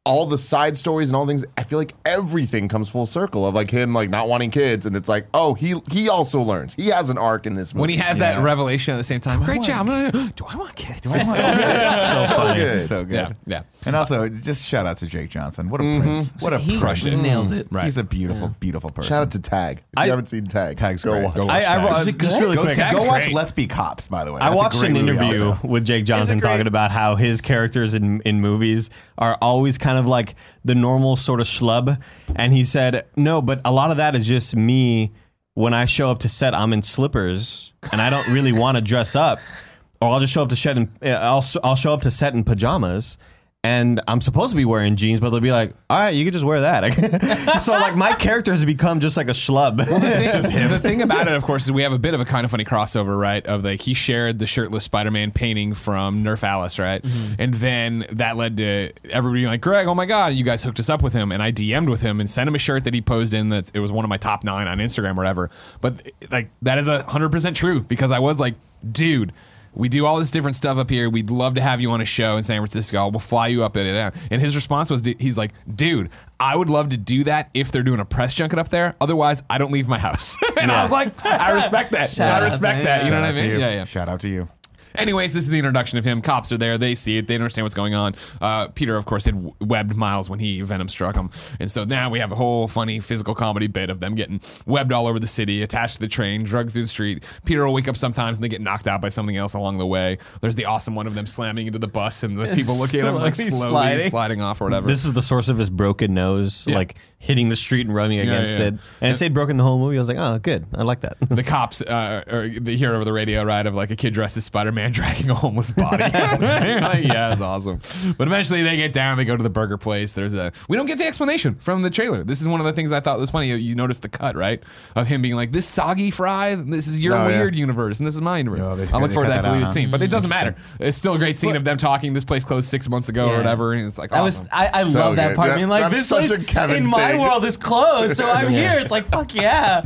all the side stories and all things. I feel like everything comes full circle of like him like not wanting kids, and it's like oh he he also learns. He has an arc in this movie. when he has that revelation at the same time, great oh job. do I'm gonna- Do I want kids? so funny. good. so good. yeah, yeah. And also, just shout out to Jake Johnson. What a mm-hmm. prince. What a He precious. nailed it. right. He's a beautiful, beautiful person. Shout out to Tag. If I- you haven't seen Tag, Tag's go great. watch. Go I, I, Tags. I Is just really Go, quick. go watch great. Let's Be Cops, by the way. I That's a watched an interview also. with Jake Johnson talking about how his characters in, in movies are always kind of like the normal sort of schlub. And he said, no, but a lot of that is just me. When I show up to set, I'm in slippers and I don't really want to dress up. Or I'll just show up to set in, uh, I'll, I'll show up to set in pajamas. And I'm supposed to be wearing jeans, but they'll be like, "All right, you can just wear that." so like my character has become just like a schlub. the thing, the thing about it, of course, is we have a bit of a kind of funny crossover, right? Of like he shared the shirtless Spider-Man painting from Nerf Alice, right? Mm-hmm. And then that led to everybody being like, "Greg, oh my god, you guys hooked us up with him." And I DM'd with him and sent him a shirt that he posed in. That it was one of my top nine on Instagram or whatever. But like that is a hundred percent true because I was like, dude. We do all this different stuff up here. We'd love to have you on a show in San Francisco. We'll fly you up. And and his response was, he's like, dude, I would love to do that if they're doing a press junket up there. Otherwise, I don't leave my house. and I was like, I respect that. Shout I respect that. You know Shout what I mean? Yeah, yeah. Shout out to you. Anyways, this is the introduction of him. Cops are there. They see it. They understand what's going on. Uh, Peter, of course, had webbed Miles when he Venom struck him. And so now we have a whole funny physical comedy bit of them getting webbed all over the city, attached to the train, drugged through the street. Peter will wake up sometimes and they get knocked out by something else along the way. There's the awesome one of them slamming into the bus and the people looking at him like Slowly slowly sliding. sliding. off or whatever. This was the source of his broken nose, Yeah. like hitting the street and rubbing against yeah. it. And it stayed broken the whole movie. I was like, oh, good. I like that. the cops uh, or they hear over the radio right of like a kid dressed as Spider-Man dragging a homeless body. You're like, yeah, that's awesome. But eventually they get down, they go to the burger place. There's a we don't get the explanation from the trailer. This is one of the things I thought was funny. You, you noticed the cut right of him being like, "This soggy fry, this is your Oh, yeah. weird universe, and this is my universe." Oh, I look they forward to cut that that out, deleted huh? scene, but it mm-hmm. doesn't matter. It's still a great scene of them talking. This place closed six months ago or whatever, and it's like I was. I, I So love that good. part. That- being like this place a Kevin in my world is closed, so I'm here. It's like fuck yeah.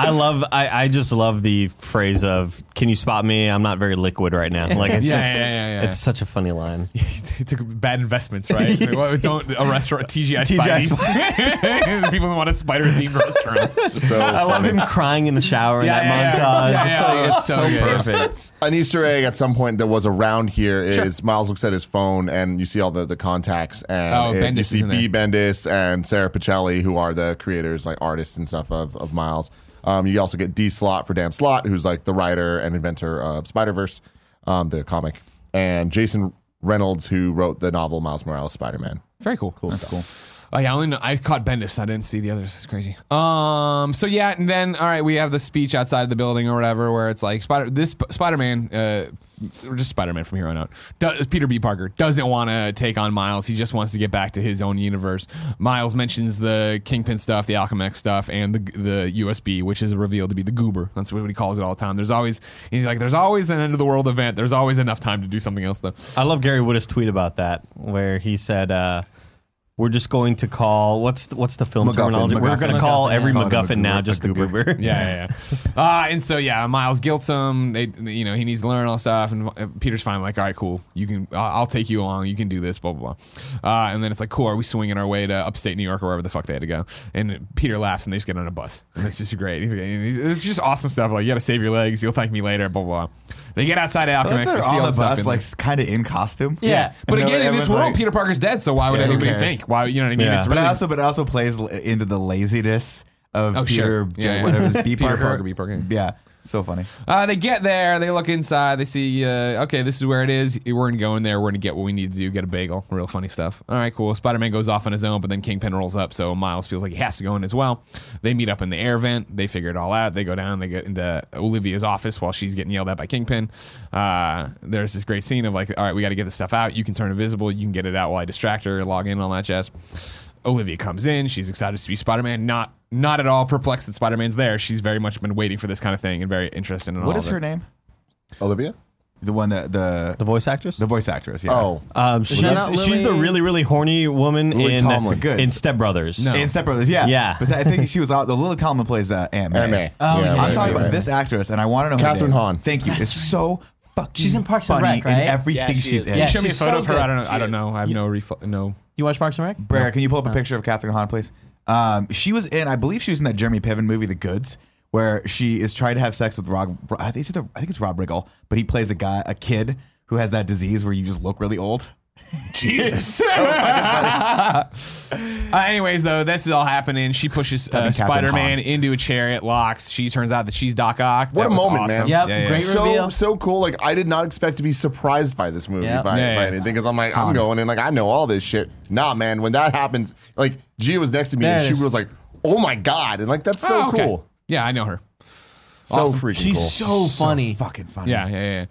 I love, I, I just love the phrase of, can you spot me? I'm not very liquid right now. Like, it's Yeah, just, yeah, yeah, yeah. it's such a funny line. he took bad investments, right? Well, Don't a restaurant TGI TGI Spideys. People who want a spider themed restaurant. So I love funny. him crying in the shower in Yeah, that yeah, yeah. montage. Yeah, it's yeah. like, Oh, it's so, so good. perfect. an Easter egg at some point that was around here is Miles looks at his phone and you see all the, the contacts and Oh, it- Bendis you is see in there. B. Bendis and Sara Pichelli, who are the creators, like artists and stuff of, of Miles. Um, you also get D. Slott for Dan Slott, who's like the writer and inventor of Spider Verse, um, the comic, and Jason Reynolds, who wrote the novel Miles Morales Spider Man. Very cool. Cool stuff. Cool. I only know, I caught Bendis. I didn't see the others. It's crazy. Um. So yeah, and then all right, we have the speech outside of the building or whatever, where it's like Spider. This Spider Man. Uh, or just Spider-Man from here on out. Does, Peter B. Parker doesn't want to take on Miles. He just wants to get back to his own universe. Miles mentions the Kingpin stuff, the Alchemax stuff, and the the USB, which is revealed to be the Goober. That's what he calls it all the time. There's always he's like, there's always an end of the world event. There's always enough time to do something else though. I love Gary Whitta's tweet about that, where he said, uh, "We're just going to call what's the, what's the film MacGuffin. terminology? We're going to call MacGuffin, every yeah. Call it a MacGuffin now just a the goober. goober." Yeah, yeah, yeah. Uh, and so yeah, Miles guilts him. They, you know, he needs to learn all stuff, and uh, Peter's finally like, all right, cool, you can, I'll I'll take you along, you can do this, blah blah blah. Uh, and then it's like, cool, are we swinging our way to upstate New York or wherever the fuck they had to go? And Peter laughs, and they just get on a bus, and it's just great. He's, he's, it's just awesome stuff. Like, you got to save your legs, you'll thank me later, blah blah. blah. They get outside of I like Alchemax, they're see on all the the stuff bus, in like there. kind of in costume. Yeah. But And again, in this world, like- Peter Parker's dead, so why would Yeah, who anybody cares? think? Why, you know what I mean? Yeah. It's But it really, also, but it also plays l- into the laziness of Oh, Peter, sure. Yeah, yeah. whatever, B. Peter Parker. Parker, B. Parker. Yeah, so funny. Uh, they get there, they look inside, they see, uh, okay, this is where it is. We're gonna go in there. We're gonna get what we need to do. Get a bagel. Real funny stuff. All right, cool. Spider Man goes off on his own, but then Kingpin rolls up, so Miles feels like he has to go in as well. They meet up in the air vent. They figure it all out. They go down. They get into Olivia's office while she's getting yelled at by Kingpin. Uh, there's this great scene of like, all right, we got to get this stuff out. You can turn invisible. You can get it out while I distract her, log in, all that jazz. Olivia comes in. She's excited to be Spider Man. Not not at all perplexed that Spider Man's there. She's very much been waiting for this kind of thing and very interested in all What of is it. her name? Olivia? The one that the The voice actress. the voice actress. Yeah. Oh, um, she's, not she's the really really horny woman Lily in Tomlin. The Goods. in Step Brothers. in Step Brothers. Yeah, Yeah. But I think she was out. The Lily Tomlin plays uh, Aunt May. Aunt May. Oh, Yeah, yeah. I'm right, talking right, about right. this actress, and I want to know Kathryn name. Hahn. Thank you. It's so fucking. She's in Parks and funny Rec, right? In everything Yeah, she she's is. in. Yeah, Show me a photo so of her. I don't know. good. I don't She know. I have no refl- no. You watch Parks and Rec? Brer, can you pull up a picture of Kathryn Hahn, please? Um, she was in, I believe she was in that Jeremy Piven movie, The Goods, where she is trying to have sex with Rob. I think it's, either, I think it's Rob Riggle, but he plays a guy, a kid who has that disease where you just look really old. Jesus. uh, anyways, though, this is all happening. She pushes uh, Spider Man into a chariot, locks. She turns out that she's Doc Ock. What That a moment, awesome. man. Yep, Yeah, yeah. great so reveal. so cool. Like I did not expect to be surprised by this movie Yeah. by, Yeah, by yeah. anything because I'm like I'm going in, like I know all this shit. Nah, man. When that happens, like Gia was next to me There and she is. was like, "Oh my god!" and like that's so Oh, okay. cool, Yeah, I know her. So Awesome. freaking She's cool. so funny. Fucking funny. Yeah, yeah,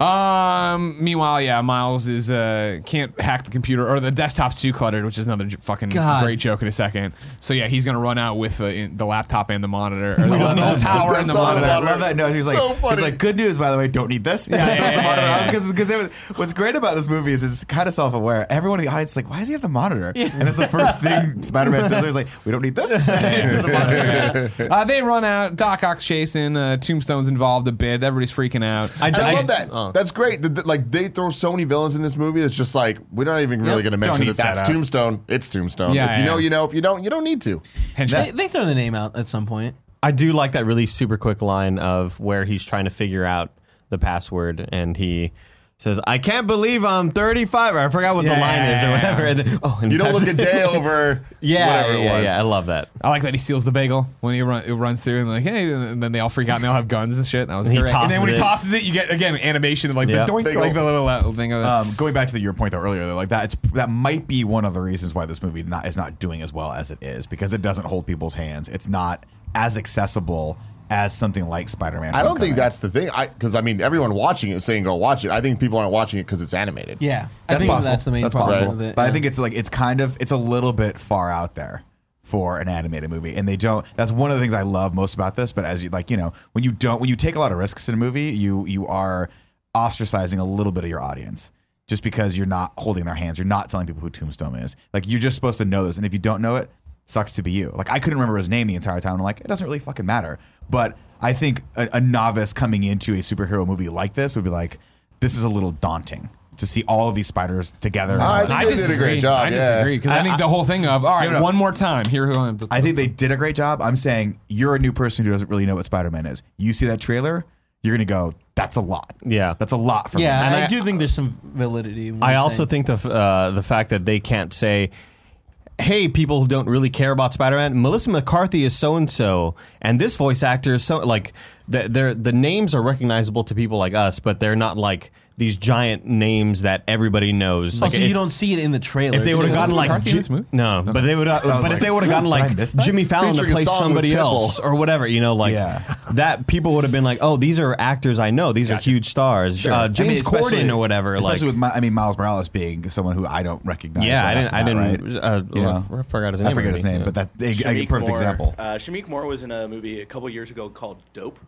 yeah. Um. Meanwhile, yeah, Miles is uh can't hack the computer or the desktop's too cluttered, which is another j- fucking God. great joke in a second. So yeah, he's gonna run out with uh, in the laptop and the monitor, or the, the whole tower and the monitor. I love that note. He's like, So he's like, good news, by the way. Don't need this. yeah, yeah, yeah, Because what's great about this movie is it's kind of self-aware. Everyone in the audience is like, why does he have the monitor? And it's the first thing Spider-Man says. He's like, we don't need this. Uh, they run out. Doc Ock's chasing. Uh, Tombstone's involved a bit. Everybody's freaking out. I, I I- love that. oh. That's great. That- that, Like they throw so many villains in this movie. It's just like we're not even really going to mention need that that's setup. Tombstone. It's Tombstone. Yeah, if you yeah. know, you know. If you don't, you don't need to. They, they throw the name out at some point. I do like that really super quick line of where he's trying to figure out the password and he says, "I can't believe I'm 35." Or I forgot what Yeah, the line yeah, is or whatever. yeah. And then- oh, and You he don't look a day over. yeah, whatever it yeah, was. yeah. I love that. I like that he steals the bagel when he run, it runs through and like, hey, and then they all freak out and they all have guns and shit. That was And great. and then when he tosses tosses it. it, you get again animation of like Yeah. the doink, Bagel. like the little uh, thing of it. um, going back to the, your point though earlier, though, like that, it's that might be one of the reasons why this movie not is not doing as well as it is because it doesn't hold people's hands. It's not as accessible as something like Spider-Man. I don't Homecoming. think that's the thing. I because I mean everyone watching it is saying go watch it. I think people aren't watching it because it's animated. Yeah, I That's think possible. that's the main That's problem possible. with it. But I think it's like it's kind of it's a little bit far out there for an animated movie, and they don't. That's one of the things I love most about this. But as you like, you know, when you don't, when you take a lot of risks in a movie, you you are ostracizing a little bit of your audience. Just because you're not holding their hands, you're not telling people who Tombstone is. Like you're just supposed to know this, and if you don't know it, sucks to be you. Like I couldn't remember his name the entire time. I'm like, it doesn't really fucking matter. But I think a, a novice coming into a superhero movie like this would be like, this is a little daunting to see all of these spiders together. I I they did a disagree. great job, I yeah. disagree because I, think the whole thing of all right, No, no. one more time. Here who I am. I think they did a great job. I'm saying you're a new person who doesn't really know what Spider Man is. You see that trailer, you're gonna go, "That's a lot." Yeah. that's a lot for yeah, me. And I, I- do think there's some validity. in what I you're also saying. think the uh, the fact that they can't say, "Hey, people who don't really care about Spider-Man, Melissa McCarthy is so and so, and this voice actor is so like the the names are recognizable to people like us, but they're not like these giant names that everybody knows. Oh, Like so if, you don't see it in the trailer. if they would have gotten like McCarthy in Ji- no, but they would uh, but if they would have gotten like? Jimmy Fallon to Featuring a play somebody else or whatever, you know, like Yeah. that people would have been like, "Oh, these are actors I know. These are huge stars." Uh, I mean, Corden or whatever. Especially like, with, my, I mean, Miles Morales being someone who I don't recognize. yeah, right I didn't. I didn't. right? Uh, You know? I forgot his name. I forget his name, but that a, a perfect example. Uh, Shameik Moore was in a movie a couple years ago called Dope.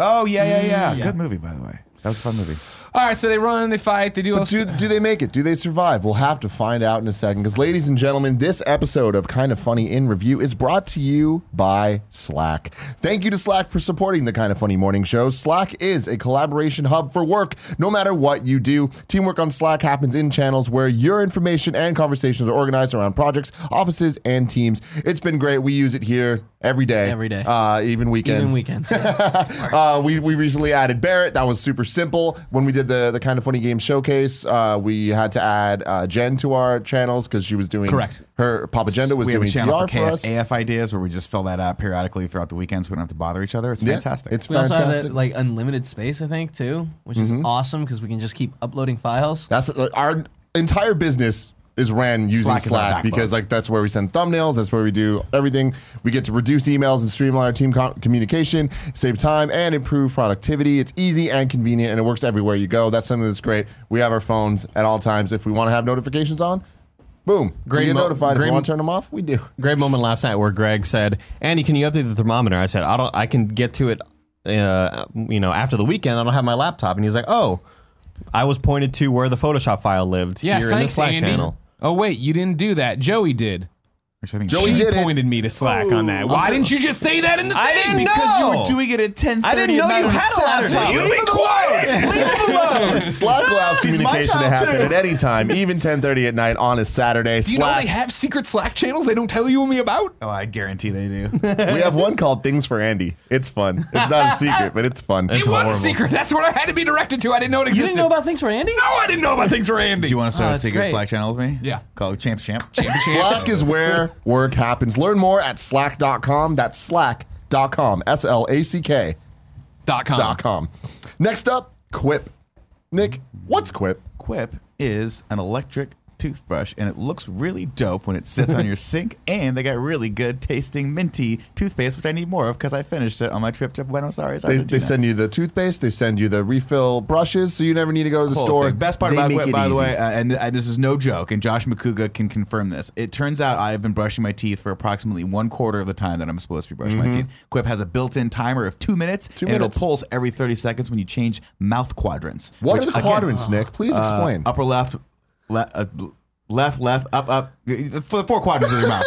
oh yeah, yeah, yeah. yeah. Good movie, by the way. That was a fun movie. All right, so they run, they fight, they do all. Do, do they make it? Do they survive? We'll have to find out in a second. Because, ladies and gentlemen, this episode of Kind of Funny in Review is brought to you by Slack. Thank you to Slack for supporting the Kind of Funny morning show. Slack is a collaboration hub for work, no matter what you do. Teamwork on Slack happens in channels where your information and conversations are organized around projects, offices, and teams. It's been great. We use it here every day. Every day. Uh, even weekends. Even weekends. yeah. Uh, we, we recently added Barrett. That was super simple. When we did the the kind of funny game showcase, uh, we had to add uh, Jen to our channels because she was doing Correct. Her Papa Agenda was we have doing a channel PR for, for us. AF ideas where we just fill that out periodically throughout the weekends. We don't have to bother each other. It's Yeah, fantastic. It's we also have fantastic. that like unlimited space, I think, too, which is awesome because we can just keep uploading files. That's uh, our entire business is ran using Slack Slack, is our backbone. because like that's where we send thumbnails. That's where we do everything. We get to reduce emails and streamline our team co- communication, save time, and improve productivity. It's easy and convenient, and it works everywhere you go. That's something that's great. We have our phones at all times. If we want to have notifications on, boom, Great we get mo- notified. if great we want to turn them off, we do. great moment last night where Greg said, "Andy, can you update the thermometer?" I said, "I don't. I can get to it. Uh, you know, after the weekend, I don't have my laptop." And he was like, "Oh." I was pointed to where the Photoshop file lived yeah, here in the Slack Andy. channel. Oh wait, you didn't do that. Joey did. Which I think Joey She did it. pointed me to Slack on that. Why didn't you just say that in the thing? I didn't because you were doing it at ten I thirty. didn't know you had a laptop. You be quiet. Leave him alone. Slack allows He's my communication to child, happen too. at any time, even 10:30 at night on a Saturday. Do you know Slack. they have secret Slack channels they don't tell you and me about? Oh, I guarantee they do. we have one called Things for Andy. It's fun. It's not a secret, but it's fun. it was a secret. That's what I had to be directed to. I didn't know it You existed. didn't know about things for Andy? No, I didn't know about things for Andy. Do you want to start Oh, a that's secret great. Slack channel with me? Yeah. Called Champ Champ. Slack is where work happens. Learn more at slack.com. That's slack.com. S L A C K dot com. dot com. Next up, Quip. Nick, what's Quip? Quip is an electric toothbrush, and it looks really dope when it sits on your sink. And they got really good tasting minty toothpaste, which I need more of because I finished it on my trip to Buenos Aires. They, they send you the toothpaste, they send you the refill brushes, so you never need to go to the Whole store. thing. Best part They about Quip, it by the way, uh, and uh, this is no joke, and Josh McCouga can confirm this. It turns out I have been brushing my teeth for approximately one quarter of the time that I'm supposed to be brushing my teeth. Quip has a built-in timer of two minutes, Mm-hmm. Two and minutes. it'll pulse every 30 seconds when you change mouth quadrants. What which, are the again, quadrants, Nick? Please uh, explain. upper left, le- uh, left, left, up, up. For the four quadrants of your mouth.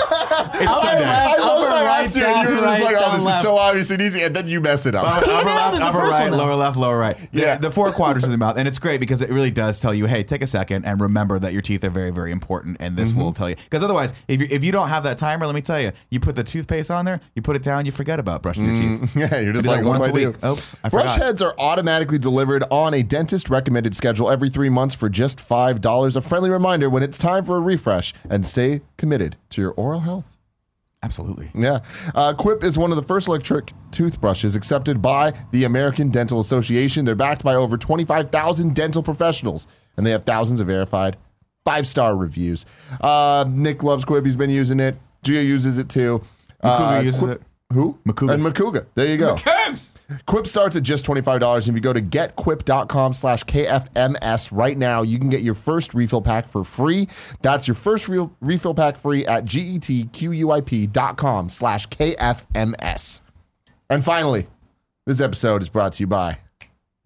It's Sunday. I love Upper that right, last year. You were just right, like, oh, this is left. so obvious and easy, and then you mess it up. upper left, upper right, lower left, lower right. Yeah. Yeah, the four quadrants of the mouth, and it's great because it really does tell you, hey, take a second and remember that your teeth are very, very important, and this Mm-hmm. will tell you. Because otherwise, if you if you don't have that timer, let me tell you, you put the toothpaste on there, you put it down, you forget about brushing your teeth. Yeah, you're just like, like once a I a do? week. Oops, I Brush forgot. heads are automatically delivered on a dentist recommended schedule every three months for just five dollars. A friendly reminder when it's time for a refresh, and stay committed to your oral health. Absolutely. Yeah. Uh, Quip is one of the first electric toothbrushes accepted by the American Dental Association. They're backed by over 25,000 dental professionals, and they have thousands of verified five star reviews. Uh, Nick loves Quip. He's been using it. Gia uses it too. Uh, uses Quip- it. Who? Makuga. And Makuga. There you go. Cougs. Quip starts at just $25. If you go to getquip.com slash KFMS right now, you can get your first refill pack for free. That's your first real refill pack free at getquip.com slash KFMS. And finally, this episode is brought to you by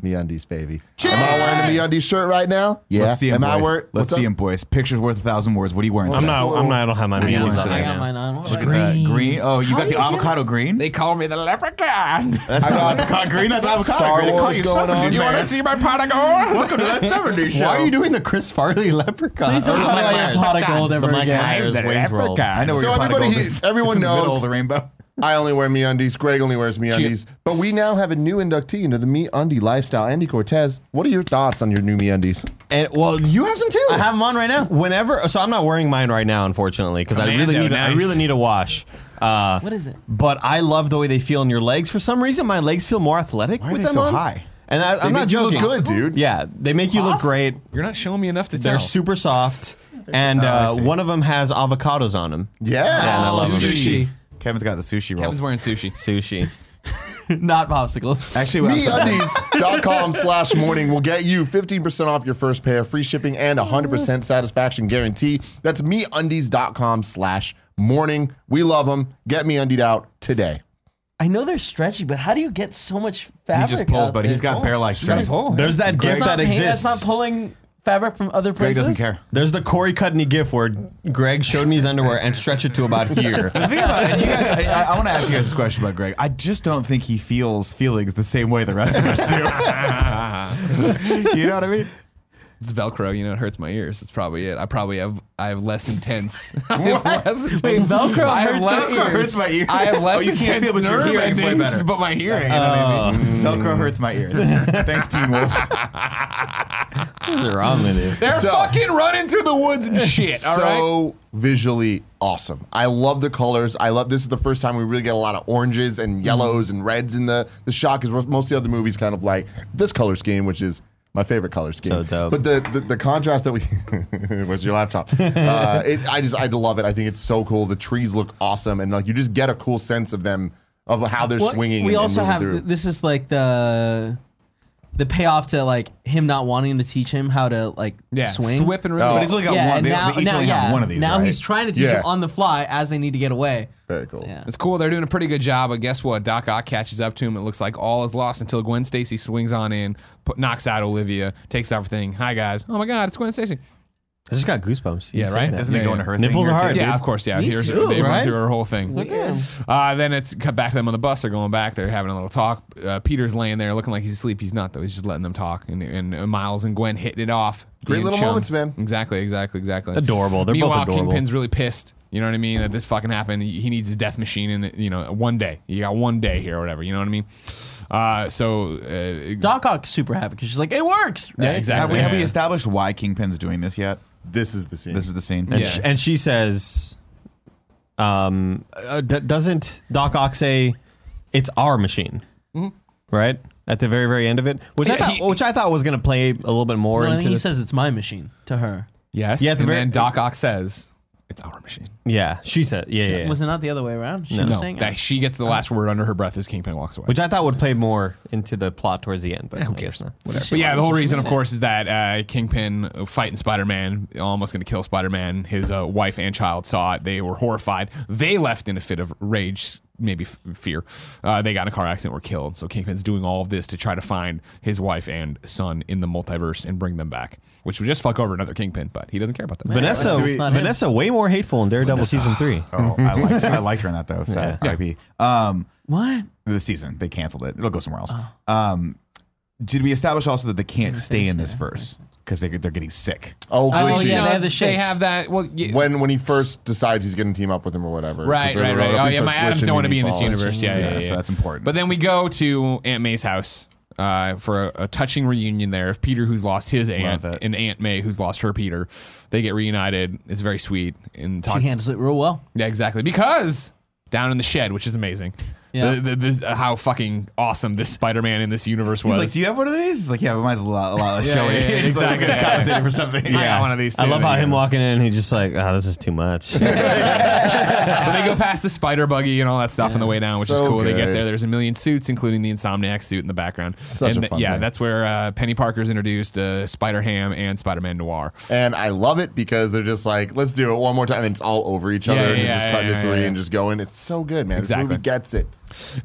MeUndies, baby. Am I wearing a MeUndies shirt right now? Yeah. Let's see him, Am I boys. wearing? Let's what's see up? him, boys. Pictures worth a thousand words. What are you wearing? I'm today? not. I'm not. I don't have my you memes on today? right I got now. mine on. What green. green. Oh, you got the avocado green. They call me the leprechaun. That's I not got avocado green. That's avocado Star green. They call Wars you going something, on. you want to see my pot of gold? Welcome to that 70s show. Why are you doing the Chris Farley leprechaun? Please don't Or talk Mike about your Myers. pot of gold The ever Mike again. Myers I'm the Wayne's World. leprechaun. I know where So your pot of everybody gold he- is. everyone It's in the middle knows- of the rainbow. I only wear me undies. Greg only wears me undies. But we now have a new inductee into the me undie lifestyle. Andy Cortez, what are your thoughts on your new MeUndies? And well, you have some too. I have them on right now. Whenever, so I'm not wearing mine right now, unfortunately, because I Commando, really need. A, I nice. really need a wash. Uh, What is it? But I love the way they feel in your legs. For some reason, my legs feel more athletic Why are with they them so on. high? And I, I'm They not make you look joking. good, dude. Yeah, they make you look great. You're not showing me enough to tell. They're tell. super soft, and uh, one of them has avocados on them. Yeah. And I love them. sushi. Kevin's got the sushi rolls. Kevin's wearing sushi. Sushi. not popsicles. Actually, I'm sorry. MeUndies.com slash morning will get you 15% off your first pair, free shipping, and 100% satisfaction guarantee. That's MeUndies.com slash morning. We love them. Get me MeUndied out today. I know they're stretchy, but how do you get so much fabric? he fabric? just pulls, out but he's there? got oh. bear like strength. Oh, There's that That's gif not that paint- exists. That's not pulling fabric from other places. Greg places. doesn't care. There's the Corey Cudney gif where Greg showed me his underwear and stretched it to about here. The thing about and you guys, I, I, I want to ask you guys this question about Greg. I just don't think he feels feelings the same way the rest of us do. you know what I mean? It's Velcro, you know, it hurts my ears. That's probably it. I probably have I have less intense. I have less intense. Wait, Velcro I have hurts less, your ears? hurts my ears. I have less Oh, you can't feel, but your nerve hearing's way endings, better. but my hearing. you know what I oh, mean? Velcro hurts my ears. Thanks, Teen Wolf. What's wrong with you? They're So- fucking running through the woods and shit. All right. so visually awesome. I love the colors. I love this is the first time we really get a lot of oranges and mm. yellows and reds in the the shot because most of the other movies kind of like this color scheme, which is my favorite color scheme. So dope. But the, the the contrast that we where's your laptop? uh, it, I just I love it. I think it's so cool. The trees look awesome, and like you just get a cool sense of them of how they're Well, swinging. We and, and also moving have through. this is like the the payoff to like him not wanting to teach him how to like yeah, swing. whip and Oh. release. But he's only got yeah, one. and They, now, they each now, only yeah, have one of these. now right? he's trying to teach Yeah. him on the fly as they need to get away. Very cool. Yeah. It's cool. They're doing a pretty good job. But guess what? Doc Ock catches up to him. It looks like all is lost until Gwen Stacy swings on in, put, knocks out Olivia, takes everything. Hi guys. Oh my God, it's Gwen Stacy. I just got goosebumps. Yeah, saying right? that. Doesn't Yeah, he go yeah. into her Nipples thing are hard, too? Yeah, dude. of course. Yeah, Me Here's too, they right? went through her whole thing. Look at him. Uh, then it's cut back to them on the bus. They're going back. They're having a little talk. Uh, Peter's laying there looking like he's asleep. He's not though. He's just letting them talk. And, and uh, Miles and Gwen hitting it off. Great being little chums. moments, man. Exactly, exactly, exactly. Adorable. They're both Meanwhile, adorable. Kingpin's really pissed. You know what I mean? That this fucking happened. He he needs his death machine in you know one day. You got one day here or whatever. You know what I mean? Uh, so uh, Doc Ock's super happy because she's like, it works. yeah, exactly. Have we, have we established why Kingpin's doing this yet? This is the scene. This is the scene. And, Yeah. sh- and she says, um, uh, d- doesn't Doc Ock say it's our machine? Right at the very very end of it, which I Yeah, thought, he- which I thought was going to play a little bit more No, into think he the- says it's my machine to her. Yes. Yeah, at the and very- then Doc Ock says it's our machine. yeah, she said yeah yeah, yeah. Was it not the other way around? She No. was No, saying that she gets the last word under her breath as Kingpin walks away. which I thought would play more into the plot towards the end, but who I guess cares? not. But yeah, the whole reason, of course, is that uh, Kingpin fighting Spider Man, almost going to kill Spider Man. His uh, wife and child saw it. They were horrified. They left in a fit of rage, maybe f- fear. Uh, they got in a car accident, were killed. So Kingpin's doing all of this to try to find his wife and son in the multiverse and bring them back, which would just fuck over another Kingpin, but he doesn't care about that. Vanessa, Do we- not him. Vanessa, way more hateful in Daredevil season three. Oh, I liked, I liked her in that though. Sad Yeah. IP. Um, What? the season they canceled it. It'll go somewhere else. Um, did we establish also that they can't stay in this verse because they, they're getting sick? oh, Oh, glitchy. yeah, they have the They have that. Well, yeah, when when he first decides he's going to team up with him or whatever. Right, 'Cause right, they're- right. he Oh, yeah, starts my Adams glitching don't want to and be in this falls. universe. Yeah, yeah, yeah. so that's important. But then we go to Aunt May's house uh, for a, a touching reunion there of Peter, who's lost his aunt, it. and Aunt May, who's lost her Peter. They get reunited. It's very sweet. And talk. She handles it real well. Yeah, exactly. Because down in the shed, which is amazing. Yeah. The, the, this, uh, how fucking awesome this Spider-Man in this universe was. He's like, "Do you have one of these?" He's like, "Yeah, but mine's a lot, a lot less Yeah, showy." yeah, yeah, He's like, exactly. "It's compensating for something." I got one of these. Too. I love how Yeah. him walking in, he's just like, oh, this is too much. But they go past the spider buggy and all that stuff on the way down, which is So cool. They get there. There's a million suits, including the Insomniac suit in the background. Such and a th- fun yeah, thing. that's where uh, Peni Parker's introduced uh, Spider Ham and Spider Man Noir. And I love it because they're just like, let's do it one more time. And it's all over each other Yeah, and yeah, just yeah, cutting yeah, to three yeah. and just going. It's so good, man. Exactly. This movie gets it.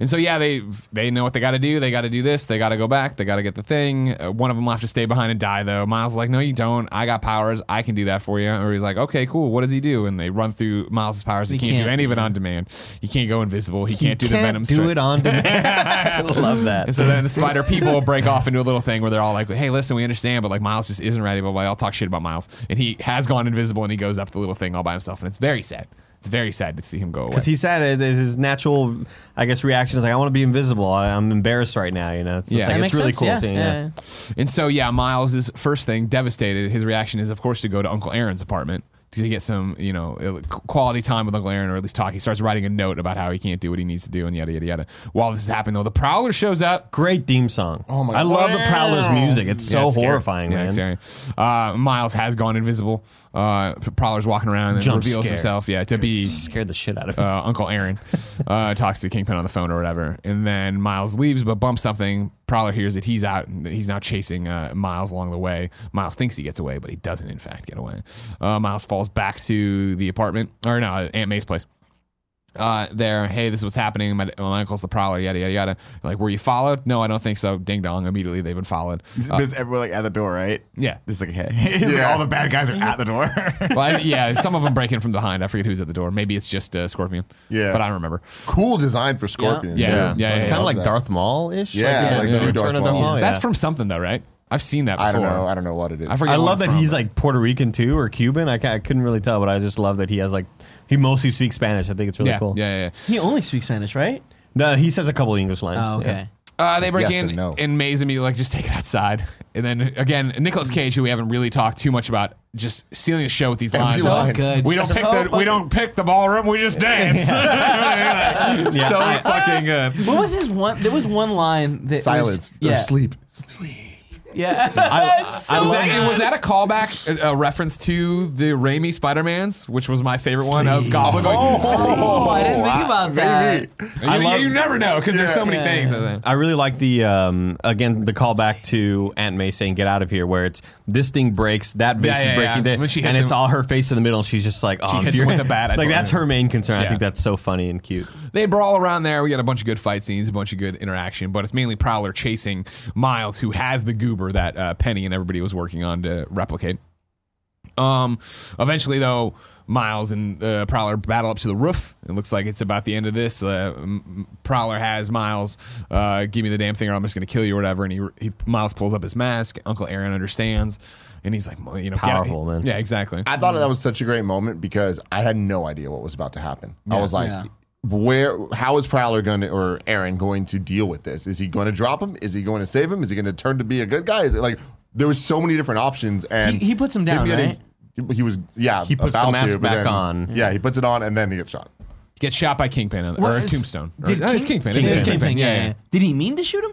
And so yeah, they they know what they got to do. They got to do this. They got to go back. They got to get the thing. Uh, one of them will have to stay behind and die though. Miles is like, no, you don't. I got powers. I can do that for you. Or he's like, okay, cool. What does he do? And they run through Miles' powers. He, He can't, do can't, any of it on demand. He can't go invisible. He can't do the Can't Venom. do strike. it on demand. I love that. And so then the spider people break off into a little thing where they're all like, "Hey, listen, we understand, but like Miles just isn't ready." But. I'll talk shit about Miles, and he has gone invisible, and he goes up the little thing all by himself, and it's very sad. It's very sad to see him go away. Because he said it, his natural, I guess, reaction is like, I want to be invisible. I, I'm embarrassed right now. You know, it's, it's Yeah. like, it's really sense, cool yeah, seeing. yeah. Yeah. And so yeah, Miles' first thing, devastated. His reaction is, of course, to go to Uncle Aaron's apartment to get some, you know, quality time with Uncle Aaron, or at least talk. He starts writing a note about how he can't do what he needs to do, and yada yada yada. While this is happening, though, the Prowler shows up. Great theme song. Oh my god. I love the Prowler's music. It's Yeah, so it's scary. horrifying, Yeah, man. it's. Uh, Miles has gone invisible. Uh, Prowler's walking around and Jump reveals scare. himself, yeah, to be Scared the shit out of me. uh, Uncle Aaron. Uh, talks to Kingpin on the phone or whatever, and then Miles leaves, but bumps something. Prowler hears that he's out and he's now chasing uh, Miles along the way. Miles thinks he gets away, but he doesn't, in fact, get away. Uh, Miles falls back to the apartment, or no, Aunt May's place. Uh, there, hey, this is what's happening. My, my uncle's the prowler, yada yada yada. Like, were you followed? No, I don't think so. Ding dong. Immediately, they've been followed. Uh, There's everyone like at the door, right? yeah, It's like, hey, it's like Yeah. all the bad guys are at the door. well, I, yeah. Some of them break in from behind. I forget who's at the door. Maybe it's just uh, Scorpion. Yeah. but I don't remember. Cool design for Scorpion. Yeah, too. yeah, yeah, yeah. kind of love like that. Darth Maul ish. Yeah, like, like the the Return Darth Darth Maul. Maul. That's from something though, right? I've seen that before. I don't know. I don't know what it is. I. I love that from, he's but- like Puerto Rican too, or Cuban. I, I couldn't really tell, but I just love that he has like he mostly speaks Spanish. I think it's really yeah, cool. yeah, yeah, yeah. He only speaks Spanish, right? No, he says a couple English lines. Oh, yeah. okay. Uh, they break Yes in and no. and Maze immediately like just take it outside, and then again Nicolas Cage, who we haven't really talked too much about, just stealing the show with these lines. So good. We don't so pick the we don't pick the ballroom. We just dance. so fucking good. What was his one? There was one line that Silence Was, yeah. or sleep. Yeah. I, So I Was that, was that a callback, a, a reference to the Raimi Spider Mans, which was my favorite one of Goblin going? oh, I didn't think about that. You, I love- you never know because there's so many Yeah. things. I. I really like the um, again the callback to Aunt May saying "Get out of here," where it's this thing breaks, that vase Yeah, is breaking, yeah. that- When she and it's all her face in the middle. and She's just like, "Oh, She I'm hits with the bat, like that's her main concern. I think that's so funny and cute. They brawl around there. We got a bunch of good fight scenes, a bunch of good interaction, but it's mainly Prowler chasing Miles, who has the goober that uh, Penny and everybody was working on to replicate. Um, eventually, though, Miles and uh, Prowler battle up to the roof. It looks like it's about the end of this. Uh, Prowler has Miles, uh, give me the damn thing, or I'm just gonna kill you, or whatever. And he, he Miles pulls up his mask. Uncle Aaron understands, and he's like, you know, Powerful, man. Yeah, exactly. I thought that was such a great moment because I had no idea what was about to happen. I was like, Yeah. Where how is Prowler going to or Aaron going to deal with this? Is he going to drop him? Is he going to save him? Is he going to turn to be a good guy? Is it like there was so many different options and He- he puts him down, right? He, he was yeah. He puts the about mask to, back then- on. Yeah, he puts it on and then he gets shot. Gets shot by Kingpin What or is- Tombstone. Or- Did no, it's King- Kingpin. It's It's Kingpin. Kingpin. Yeah, Yeah, yeah. yeah. Did he mean to shoot him?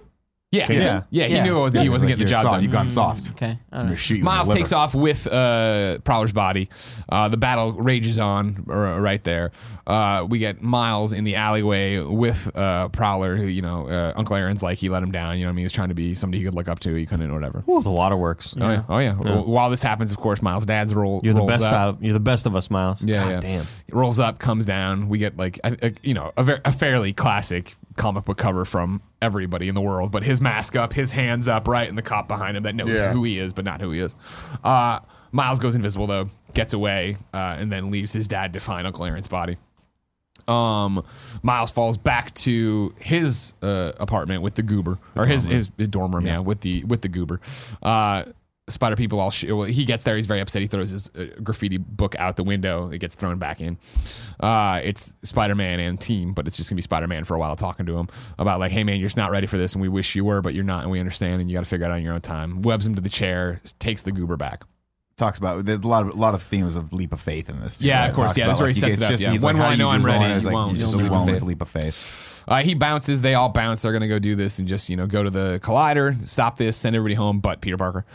Yeah, yeah, yeah. He Yeah. knew it was, he wasn't Like, getting the job soft, done. You've gone soft. Okay. I don't I'm know. gonna shoot you in Miles takes off with uh, Prowler's body. Uh, the battle rages on uh, right there. Uh, we get Miles in the alleyway with uh, Prowler, who, you know, uh, Uncle Aaron's like, he let him down. You know what I mean? He was trying to be somebody he could look up to. He couldn't or whatever. Ooh, the waterworks. Oh, yeah. Oh, yeah. While this happens, of course, Miles' dad's roll. You're the rolls best up. out. You're the best of us, Miles. Yeah, God yeah. damn. It rolls up, comes down. We get like a, a, you know a, ver- a fairly classic comic book cover from everybody in the world, but his mask up, his hands up, right, and the cop behind him that knows Yeah. who he is, but not who he is. Uh, Miles goes invisible though, gets away, uh, and then leaves his dad to find Uncle Aaron's body. Um, Miles falls back to his uh, apartment with the goober, or his, his his dorm room, yeah. with the with the goober. Spider people all sh- well, he gets there. He's very upset. He throws his uh, graffiti book out the window. It gets thrown back in. Uh, it's Spider Man and team, but it's just gonna be Spider Man for a while talking to him about like, hey man, you're just not ready for this, and we wish you were, but you're not, and we understand, and you got to figure it out on your own time. Webs him to the chair, takes the goober back. talks about there's a lot of a lot of themes of leap of faith in this. too, Yeah, right? of course, Talks yeah, that's where he like, sets it's it up, just- yeah. he's When like, will I know I'm ready? It's like, Won't. you just leap leap of faith. With a leap of faith. Uh, he bounces. They all bounce. They're gonna go do this and just you know go to the collider, stop this, send everybody home. But Peter Parker.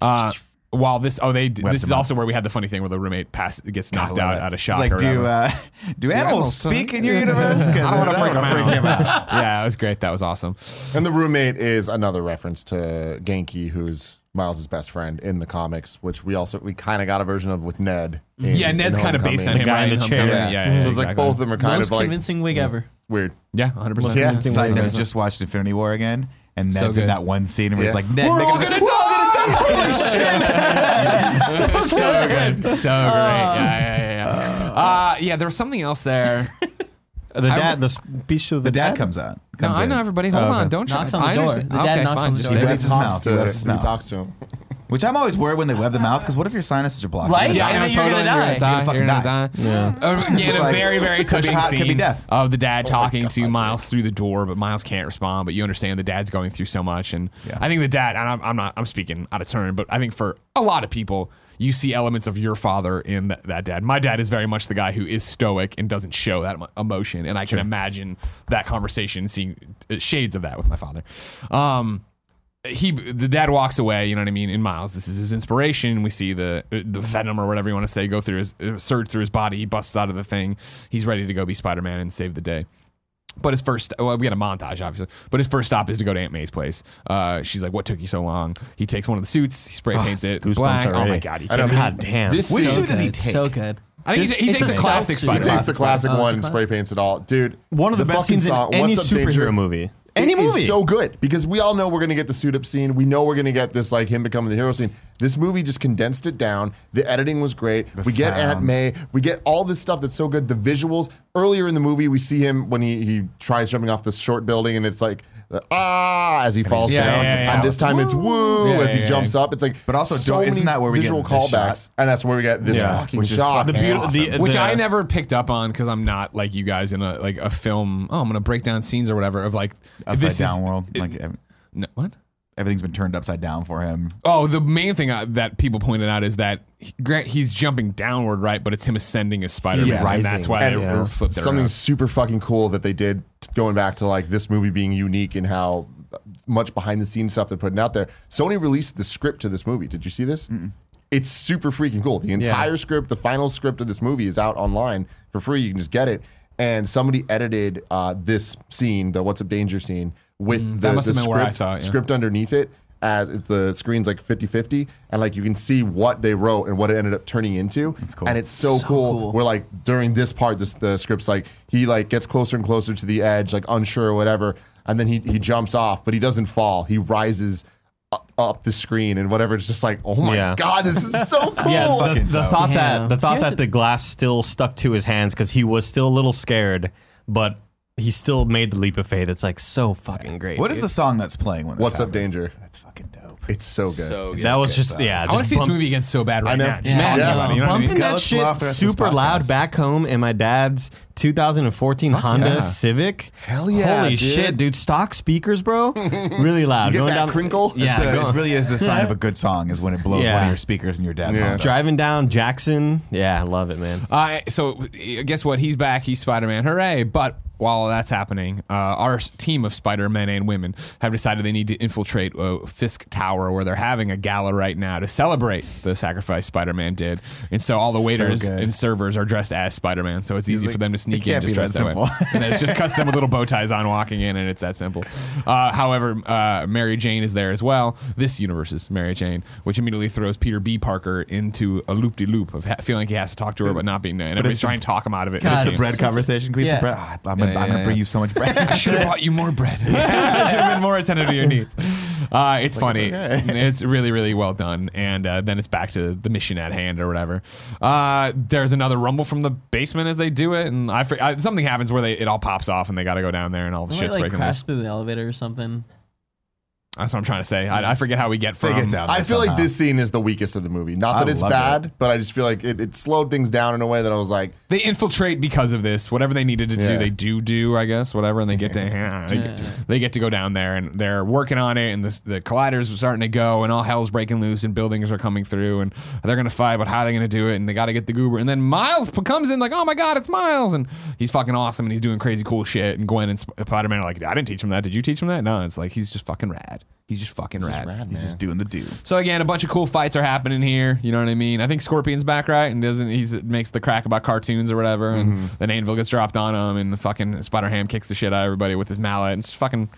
Uh, while this, oh, they. This is also where we had the funny thing where the roommate pass gets knocked out it. out of It's shock. like, or do uh, do animals animals speak in your universe? 'Cause I don't want to that freak him out. him out. yeah, it was great. That was awesome. And the roommate is another reference to Ganke, who's Miles' best friend in the comics, which we also we kind of got a version of with Ned. in- yeah, Ned's kind of based on Homecoming. him. guy in the chair. Yeah, Yeah, yeah, so it's like both of them are kind Most of like convincing wig ever. Weird. Yeah, hundred percent. Yeah. Side note, just watched Infinity War again, and So Ned's in good. that one scene where he's Yeah. like, Ned, We're they're all gonna- gonna die. so good, so good, so great. Yeah, yeah, yeah. yeah. Uh, yeah, there was something else there. Uh, The dad, the speech of the, the dad comes out. No, Comes I in. know everybody. Hold Oh, on, don't Knocks try. on the I door. understand. The dad okay, knocks fine. on the Just door. He He webs his mouth. He to- his he mouth. talks to him. Which I'm always worried when they web the mouth because what if your sinuses are blocked? Right? Yeah, I I know, mean, you're totally. gonna You're gonna die. die. You're gonna die. die. Uh, again, It's a very, very touching hot, could be scene death. of the dad talking to Miles through the door, but Miles can't respond. But you understand the dad's going through so much, and Yeah. I think the dad. And I'm, I'm not. I'm speaking out of turn, but I think for a lot of people, you see elements of your father in that, that dad. My dad is very much the guy who is stoic and doesn't show that emotion, and I can imagine that conversation, seeing uh, shades of that with my father. Um, he the dad walks away you know what i mean in miles this is his inspiration we see the the venom or whatever you want to say go through his uh, surge through his body he busts out of the thing he's ready to go be spider-man and save the day but his first, well, we got a montage, obviously. But his first stop is to go to Aunt May's place. Uh, she's like, "What took you so long?" He takes one of the suits, he spray paints it goosebumps black. Oh my god, he can't. God damn. This Which scene- suit does he take? So good. I think This- he, he takes a the classic stealth suit. He takes the classic Oh, it's a one and spray paints it all, dude. One of the, best fucking scenes in song, any What's Up, superhero Danger? movie. Any movie. is so good because we all know we're gonna get the suit up scene. We know we're gonna get this like him becoming the hero scene. This movie just condensed it down. The editing was great. we get Aunt. May. We get all this stuff that's so good. The visuals. Earlier in the movie, we see him when he he tries jumping off this short building, and it's like ah as he falls Yeah, down. yeah, yeah, And this time it's woo Yeah, as he yeah, jumps yeah. up. It's like But also, so don't- isn't that where we get visual this callbacks, shot? and that's where we get this Yeah, fucking which shot. fucking The beautiful, awesome. the, which the- I never picked up on because I'm not like you guys in a like a film. Oh, I'm gonna break down scenes or whatever of like Upside this is- down world. it- Like no, what? Everything's been turned upside down for him. Oh, the main thing uh, that people pointed out is that he, Grant he's jumping downward, right? But it's him ascending as Spider-Man, Yeah. and that's why And they yeah. flipped something around. super fucking cool that they did going back to like this movie being unique and how much behind the scenes stuff they're putting out there. Sony released the script to this movie. Did you see this? It's super freaking cool. The entire script, the final script of this movie is out online for free. You can just get it. And somebody edited uh, this scene, the "What's Up Danger" scene, with Mm, the, the have been where I script, saw it, yeah. script underneath it as the screen's like 50-50 and like you can see what they wrote and what it ended up turning into cool. and it's so, cool, cool. where like during this part this the script's like he like gets closer and closer to the edge like unsure or whatever and then he he jumps off but he doesn't fall he rises up the screen and whatever it's just like oh my Yeah. god this is so cool Yeah, the, the thought Damn. that the thought You that the glass still stuck to his hands because he was still a little scared, but he still made the leap of faith. It's like so fucking great. What is dude. the song that's playing when this What's Up, happens? Danger? That's fucking dope. it's so good So good. That was just yeah. I want to just see this bump- movie again so bad right know. now. Just Yeah. talking Yeah. about it, you know what I mean? bumping that Let's shit off the this super loud back home in my dad's 2014 Honda yeah. Civic. Hell yeah, Holy dude. shit, dude! Stock speakers, bro. Really loud. You get Going that down crinkle? It's Yeah, the- go- it really is the sign of a good song is when it blows one of your speakers in your dad's Yeah. Honda. driving down Jackson. Yeah, I love it, man. Uh, so guess what? He's back. He's Spider Man. Hooray! But while that's happening, uh, our team of Spider Men and women have decided they need to infiltrate uh, Fisk Tower, where they're having a gala right now to celebrate the sacrifice Spider Man did. And so all the waiters good. and servers are dressed as Spider Man. So it's easy like, for them to it sneak in just be that dressed that, way. and it's just cuts them with little bow ties on walking in, and it's that simple. Uh, however, uh, Mary Jane is there as well. This universe's Mary Jane, which immediately throws Peter B. Parker into a loop de loop of ha- feeling like he has to talk to her, but not being there. And everybody's trying to talk him out of it. God, It's the Yes. bread conversation. Can we Yeah. some bread? Ah, I'm, gonna, Yeah, I'm yeah, gonna bring you so much bread. I should have brought you more bread. I should have been more attentive to your needs. Uh, it's funny. it's It's, really, really well done. And uh, then it's back to the mission at hand or whatever. Uh, there's another rumble from the basement as they do it, and I, I something happens where they it all pops off and they got to go down there and all the shit's like breaking loose. through the elevator or something? That's what I'm trying to say. I, I forget how we get They from. get down I there feel like this scene is the weakest of the movie. Not that I it's loved bad, it. but I just feel like it, it slowed things down in a way that I was like, They infiltrate because of this. Whatever they needed to Yeah. do, they do do. I guess whatever, and they get to they, get, they get to go down there, and they're working on it, and the the colliders are starting to go, and all hell's breaking loose, and buildings are coming through, and they're gonna fight, but how are they gonna do it? And they got to get the goober, and then Miles comes in like, oh my god, it's Miles, and he's fucking awesome, and he's doing crazy cool shit, and Gwen and Spider Man are like, I didn't teach him that. Did you teach him that? No, it's like he's just fucking rad. He's just fucking rad. He's just doing the do. So again, a bunch of cool fights are happening here. You know what I mean? I think Scorpion's back right and doesn't he's makes the crack about cartoons or whatever, and mm-hmm. then Anvil gets dropped on him, and the fucking Spider Ham kicks the shit out of everybody with his mallet. And it's fucking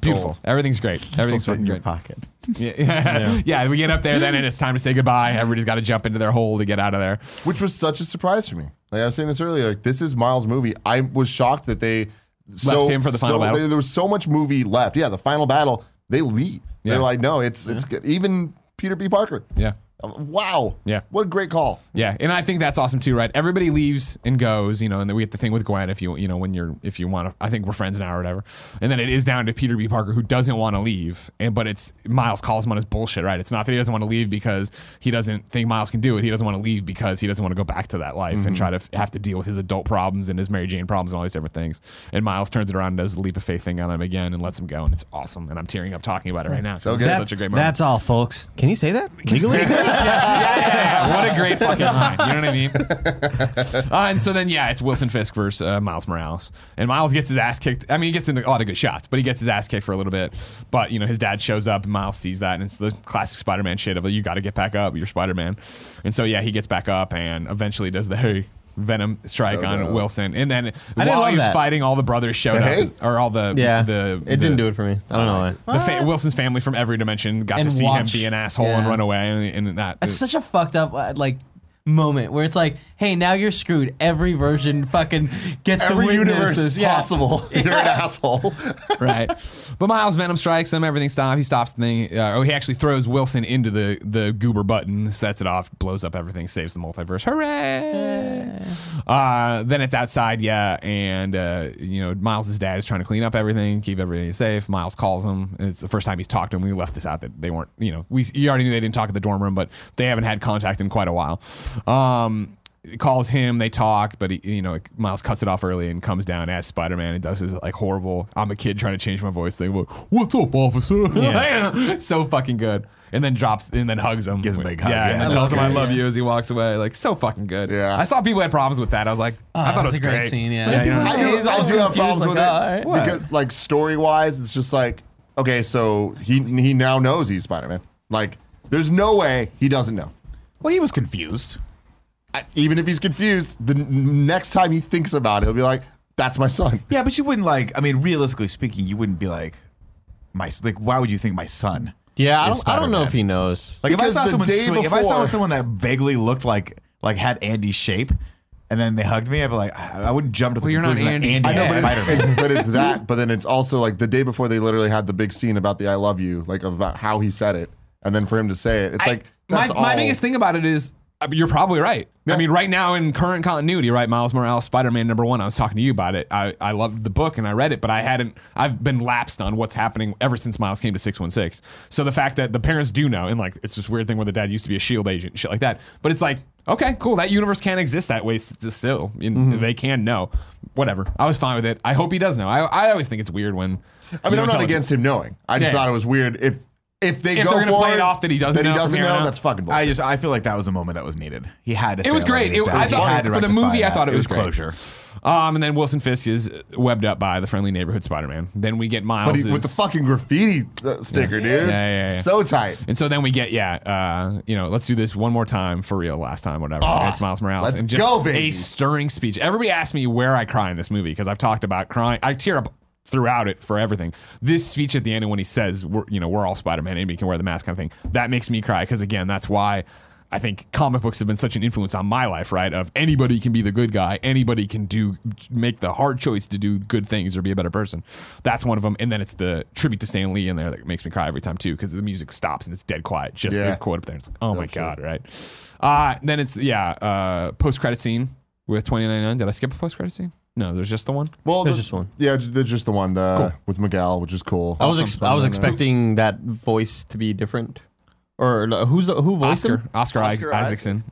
beautiful. Gold. Everything's great. Everything's fucking in your great. pocket. Yeah, yeah. yeah. We get up there then, and it's time to say goodbye. Everybody's got to jump into their hole to get out of there. which was such a surprise for me. Like I was saying this earlier, like, this is Miles' movie. I was shocked that they so, him for the final so- battle? There, there was so much movie left. Yeah, the final battle, they leave. Yeah. They're like, no, it's it's good. Even Peter B. Parker. Yeah. Um, wow. Yeah. What a great call. Yeah, and I think that's awesome too, right? Everybody leaves and goes, you know, and then we get the thing with Gwen if you you know when you're if you want to. I think we're friends now or whatever, and then it is down to Peter B. Parker who doesn't want to leave, and but it's Miles calls him on his bullshit, right? It's not that he doesn't want to leave because he doesn't think Miles can do it. He doesn't want to leave because he doesn't want to go back to that life and mm-hmm. try to f- have to deal with his adult problems and his Mary Jane problems and all these different things. And Miles turns it around and does the leap of faith thing on him again and lets him go, and it's awesome. And I'm tearing up talking about it right now. So It's good. such a great moment. That's all, folks. Can you say that legally? yeah. What a great fucking line. You know what I mean? Uh, and so then, yeah, it's Wilson Fisk versus uh, Miles Morales. And Miles gets his ass kicked. I mean, he gets in a lot of good shots, but he gets his ass kicked for a little bit. But, you know, his dad shows up and Miles sees that. And it's the classic Spider Man shit of, you got to get back up. You're Spider Man. And so, yeah, he gets back up and eventually does the, hey, Venom strike So on dope. Wilson, and then I didn't while love he was that. fighting, all the brothers showed The up, hate? or all the Yeah, the it didn't do it for me. I don't know why. the fa- Wilson's family from every dimension got to And see watch- him be an asshole and yeah. run away, and, and that It's such a fucked up uh, like moment where it's like, hey, now you're screwed. Every version fucking gets Every to witness universe this. Yeah. possible. You're an asshole. right. But Miles Venom strikes him. Everything stops. He stops the thing. Uh, oh, he actually throws Wilson into the the goober button, sets it off, blows up everything, saves the multiverse. Hooray! Uh, then it's outside, yeah, and uh, you know Miles' dad is trying to clean up everything, keep everything safe. Miles calls him. It's the first time he's talked to him. We left this out that they weren't, you know, we you already knew they didn't talk at the dorm room, but they haven't had contact in quite a while. Um, he calls him, they talk, but he, you know, Miles cuts it off early and comes down as Spider Man and does his like horrible. I'm a kid trying to change my voice thing. Like, What's up, officer? Yeah. so fucking good. And then drops and then hugs him. Gives him a big hug, Yeah, yeah. and then tells him I love yeah. you as he walks away. Like so fucking good. Yeah. I saw people had problems with that. I was like, oh, I thought it was a great scene, yeah. yeah you know, I do, I all do have problems like, with it "Oh, because, like, story wise, it's just like, okay, so he he now knows he's Spider Man. Like, there's no way he doesn't know. Well, he was confused. I- Even if he's confused, the next time he thinks about it, he'll be like, "That's my son." Yeah, but you wouldn't like. I mean, realistically speaking, you wouldn't be like, my like. Why would you think my son? Yeah, I don't, I don't know if he knows. Like if I saw someone, day sweet, if I saw someone that vaguely looked like like had Andy's shape, and then they hugged me, I'd be like, I, I wouldn't jump to the Well, you're not conclusion that Andy's Andy dad. is but, Spider it- it's, Man. but it's that. But then it's also like the day before they literally had the big scene about the "I love you," like about how he said it, and then for him to say it, it's like my, that's my all. biggest thing about it is I mean, you're probably right. Yeah. I mean, right now in current continuity, right? Miles Morales, Spider Man number one. I was talking to you about it. I, I loved the book and I read it, but I hadn't. I've been lapsed on what's happening ever since Miles came to six one six. So the fact that the parents do know, and like it's this weird thing where the dad used to be a Shield agent, and shit like that. But it's like, okay, cool. That universe can't exist that way still. Mm-hmm. They can know. Whatever. I was fine with it. I hope he does know. I, I always think it's weird when. I mean, I'm not against him knowing. I just Yeah. thought it was weird if if they If go they're gonna play it off that he doesn't that he know doesn't know. That's fucking bullshit. I just I feel like that was a moment that was needed. He had to. It was say, I great. It- I thought- had to for the rectify movie, I thought it was great. closure. Um, and then Wilson Fisk is webbed up by the friendly neighborhood Spider Man. Then we get Miles. but he, with the fucking graffiti uh, sticker, dude. Yeah, yeah, yeah. So tight. And so then we get, yeah, uh, you know, let's do this one more time for real last time, whatever. it's Miles Morales. let's and just go, baby. A stirring speech. Everybody asked me where I cry in this movie because I've talked about crying. I tear up throughout it for everything. This speech at the end when he says, we're, you know, we're all Spider Man, anybody can wear the mask kind of thing, that makes me cry because, again, that's why. I think comic books have been such an influence on my life, right? Of anybody can be the good guy, anybody can do make the hard choice to do good things or be a better person. That's one of them. And then it's the tribute to Stan Lee in there that makes me cry every time too, because the music stops and it's dead quiet. Just Yeah. the quote up there. It's like, oh my god, right? Uh, then it's yeah, uh, post credit scene with twenty ninety nine. Did I skip a post credit scene? No, there's just the one. Well, There's the- just one. Yeah, there's just the one the, with Miguel, which is cool. I was Awesome. ex- I was expecting that voice to be different. Or uh, who's the, who voiced Oscar, him? Oscar, Oscar Isaacson.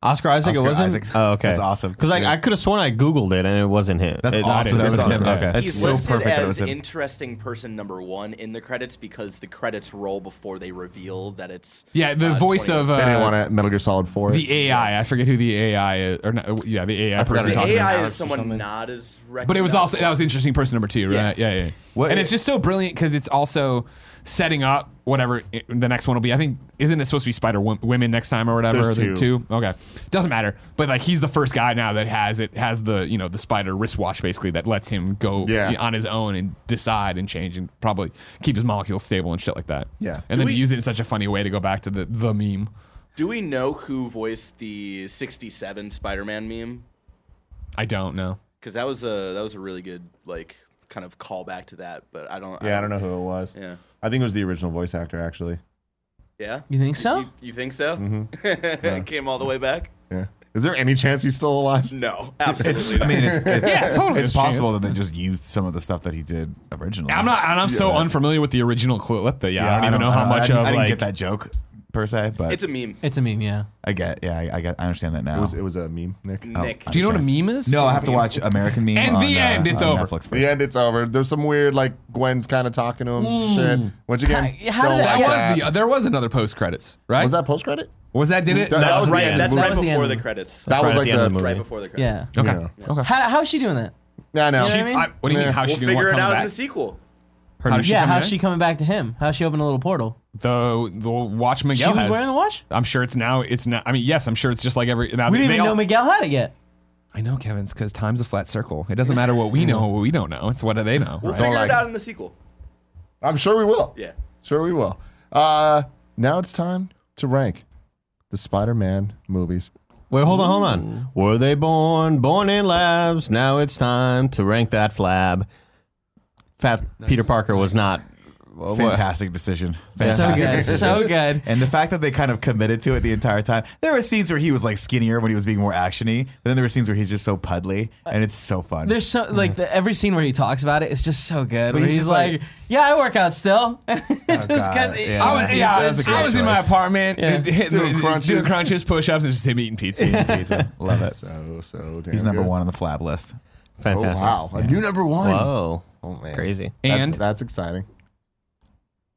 Oscar Isaac. Oscar it wasn't. Isaac. Oh, okay. That's awesome. Because I, I could have sworn I googled it and it wasn't him. That's It- awesome. it's- That's it's him. him. Okay. That's He's so listed perfect that as was him. interesting person number one in the credits because the credits roll before they reveal that it's Yeah, the uh, voice 21. of They didn't uh, want to Metal Gear Solid 4. the AI. I forget who the AI is, or not, yeah, the AI forgot person the talking name. about. AI is someone not as But it was also that was interesting person number two, right? Yeah, yeah. What- and it's just so brilliant because it's also setting up whatever the next one will be. I think isn't it supposed to be Spider Wom- Women next time or whatever? There's Or the two. Okay, doesn't matter. But like he's the first guy now that has it has the you know the Spider wristwatch basically that lets him go Yeah. on his own and decide and change and probably keep his molecules stable and shit like that. Yeah. and Do then we- use it in such a funny way to go back to the the meme. Do we know who voiced the 67 Spider-Man meme? I don't know. Because that was a that was a really good like kind of callback to that. But I don't. yeah, I don't know who it was. Yeah. I think it was the original voice actor, actually. Yeah. You think so? You, you think so? Mm-hmm. Came all the way back? Yeah. Is there any chance he's still alive? No, absolutely. I mean, it's, it's, Yeah, totally. It's possible chance. that they just used some of the stuff that he did originally. I'm not, and I'm so unfamiliar with the original clip that yeah, I don't even know, I how much I, of I didn't like get that joke per se, but It's a meme. It's a meme, yeah. I get, yeah, I, I get, I understand that now. It was it was a meme, Nick. Nick. Do you know what a meme is? no, I have to watch American Meme. And on, the uh, end, it's on over. Netflix first. The end, it's over. There's some weird like Gwen's kind of talking to him. Shit. Once again, How- how don't did like that- That that. was the, there was another post credits, right? Was that post credit? Was that did it? That- that was the right. end of That's the right before That was the the end. credits. That was right at like the end of the the. right before the credits. Yeah. okay. Okay. How, how's she doing that? Yeah, no. You know what I mean? I- what do you mean? Yeah. How's We'll she doing? figure What it coming out in back? the sequel. How did she yeah, come how's in? she coming back to him? How's she open a little portal? The the watch Miguel She was has. wearing the watch? I'm sure it's now. It's now. I mean, yes, I'm sure it's just like every. Now We they- didn't they even know Miguel had it yet. I know, Kevin's because time's a flat circle. It doesn't matter what we know, what we don't know. It's what do they know. We'll right? figure like it out in the sequel. I'm sure we will. Yeah. Sure we will. Uh, now it's time to rank the Spider-Man movies. Wait, hold on, hold on. Were they born? Born in labs. Now it's time to rank that flab. Fat Peter Parker was not. well, what- Fantastic decision. So Fantastic good. So good. And the fact that they kind of committed to it the entire time. There were scenes where he was like skinnier when he was being more actiony, but then there were scenes where he's just so puddly, and it's so fun. There's so mm-hmm. like the, every scene where he talks about it, it's just so good. Where he's he's, like, like- "Yeah, I work out still." it's oh, just God, yeah. I was, He- yeah, that was a I great was in my apartment Yeah. Uh, hitting, Doing doing crunches. crunches, push-ups, and just him eating pizza. Pizza. Love it. So so damn He's number good. one on the flab list. Oh Fantastic. wow, a new number one. Whoa. Oh man, Crazy. That's- And that's, exciting.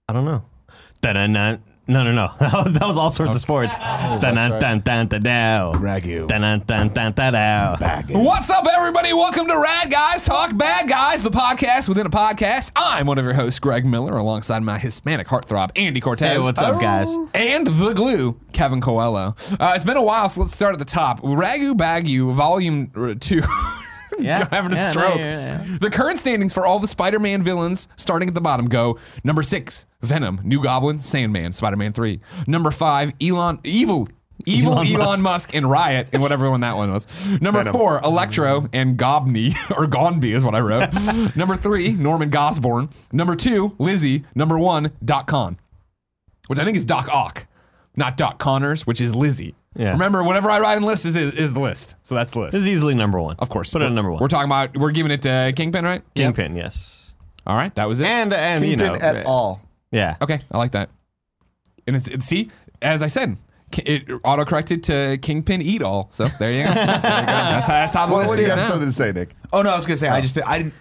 I don't know. Dun-dun-dun. No, no, no. That was, all sorts of sports. What's up, everybody? Welcome to Rad Guys Talk Bad Guys, the podcast within a podcast. I'm one of your hosts, Greg Miller, alongside my Hispanic heartthrob, Andy Cortez. Hey, what's up, guys? And the glue, Kevin Coelho. Uh, it's been a while, so let's start at the top. Ragu Bagu, Volume uh, 2. Yeah. having a Yeah, no, stroke. yeah, yeah. The current standings for all the Spider-Man villains, starting at the bottom, go number six, Venom, New Goblin, Sandman, Spider-Man Three. Number five, Elon, Evil. Evil Elon, Elon Musk. and Riot and whatever one that one was. Number Venom. four, Electro and Gobney or Gonby is what I wrote. Number three, Norman Gosborn. Number two, Lizzie. Number one, Doc Con, which I think is Doc Ock, not Doc Connors, which is Lizzie. Yeah. Remember, whatever I write in list is, is, is the list. So that's the list. This is easily number one. Of course. Put it We're- at number one. We're talking about, we're giving it to Kingpin, right? Kingpin, yes. All right, that was it. And, and you know. Kingpin at uh, all. Yeah. okay, I like that. And it's, it's see, as I said, ki- it auto corrected to Kingpin Eat All. So there you go. There you go. That's how, that's how the What, list what do you is have now. something to say, Nick? Oh no, I was gonna say I oh. just I didn't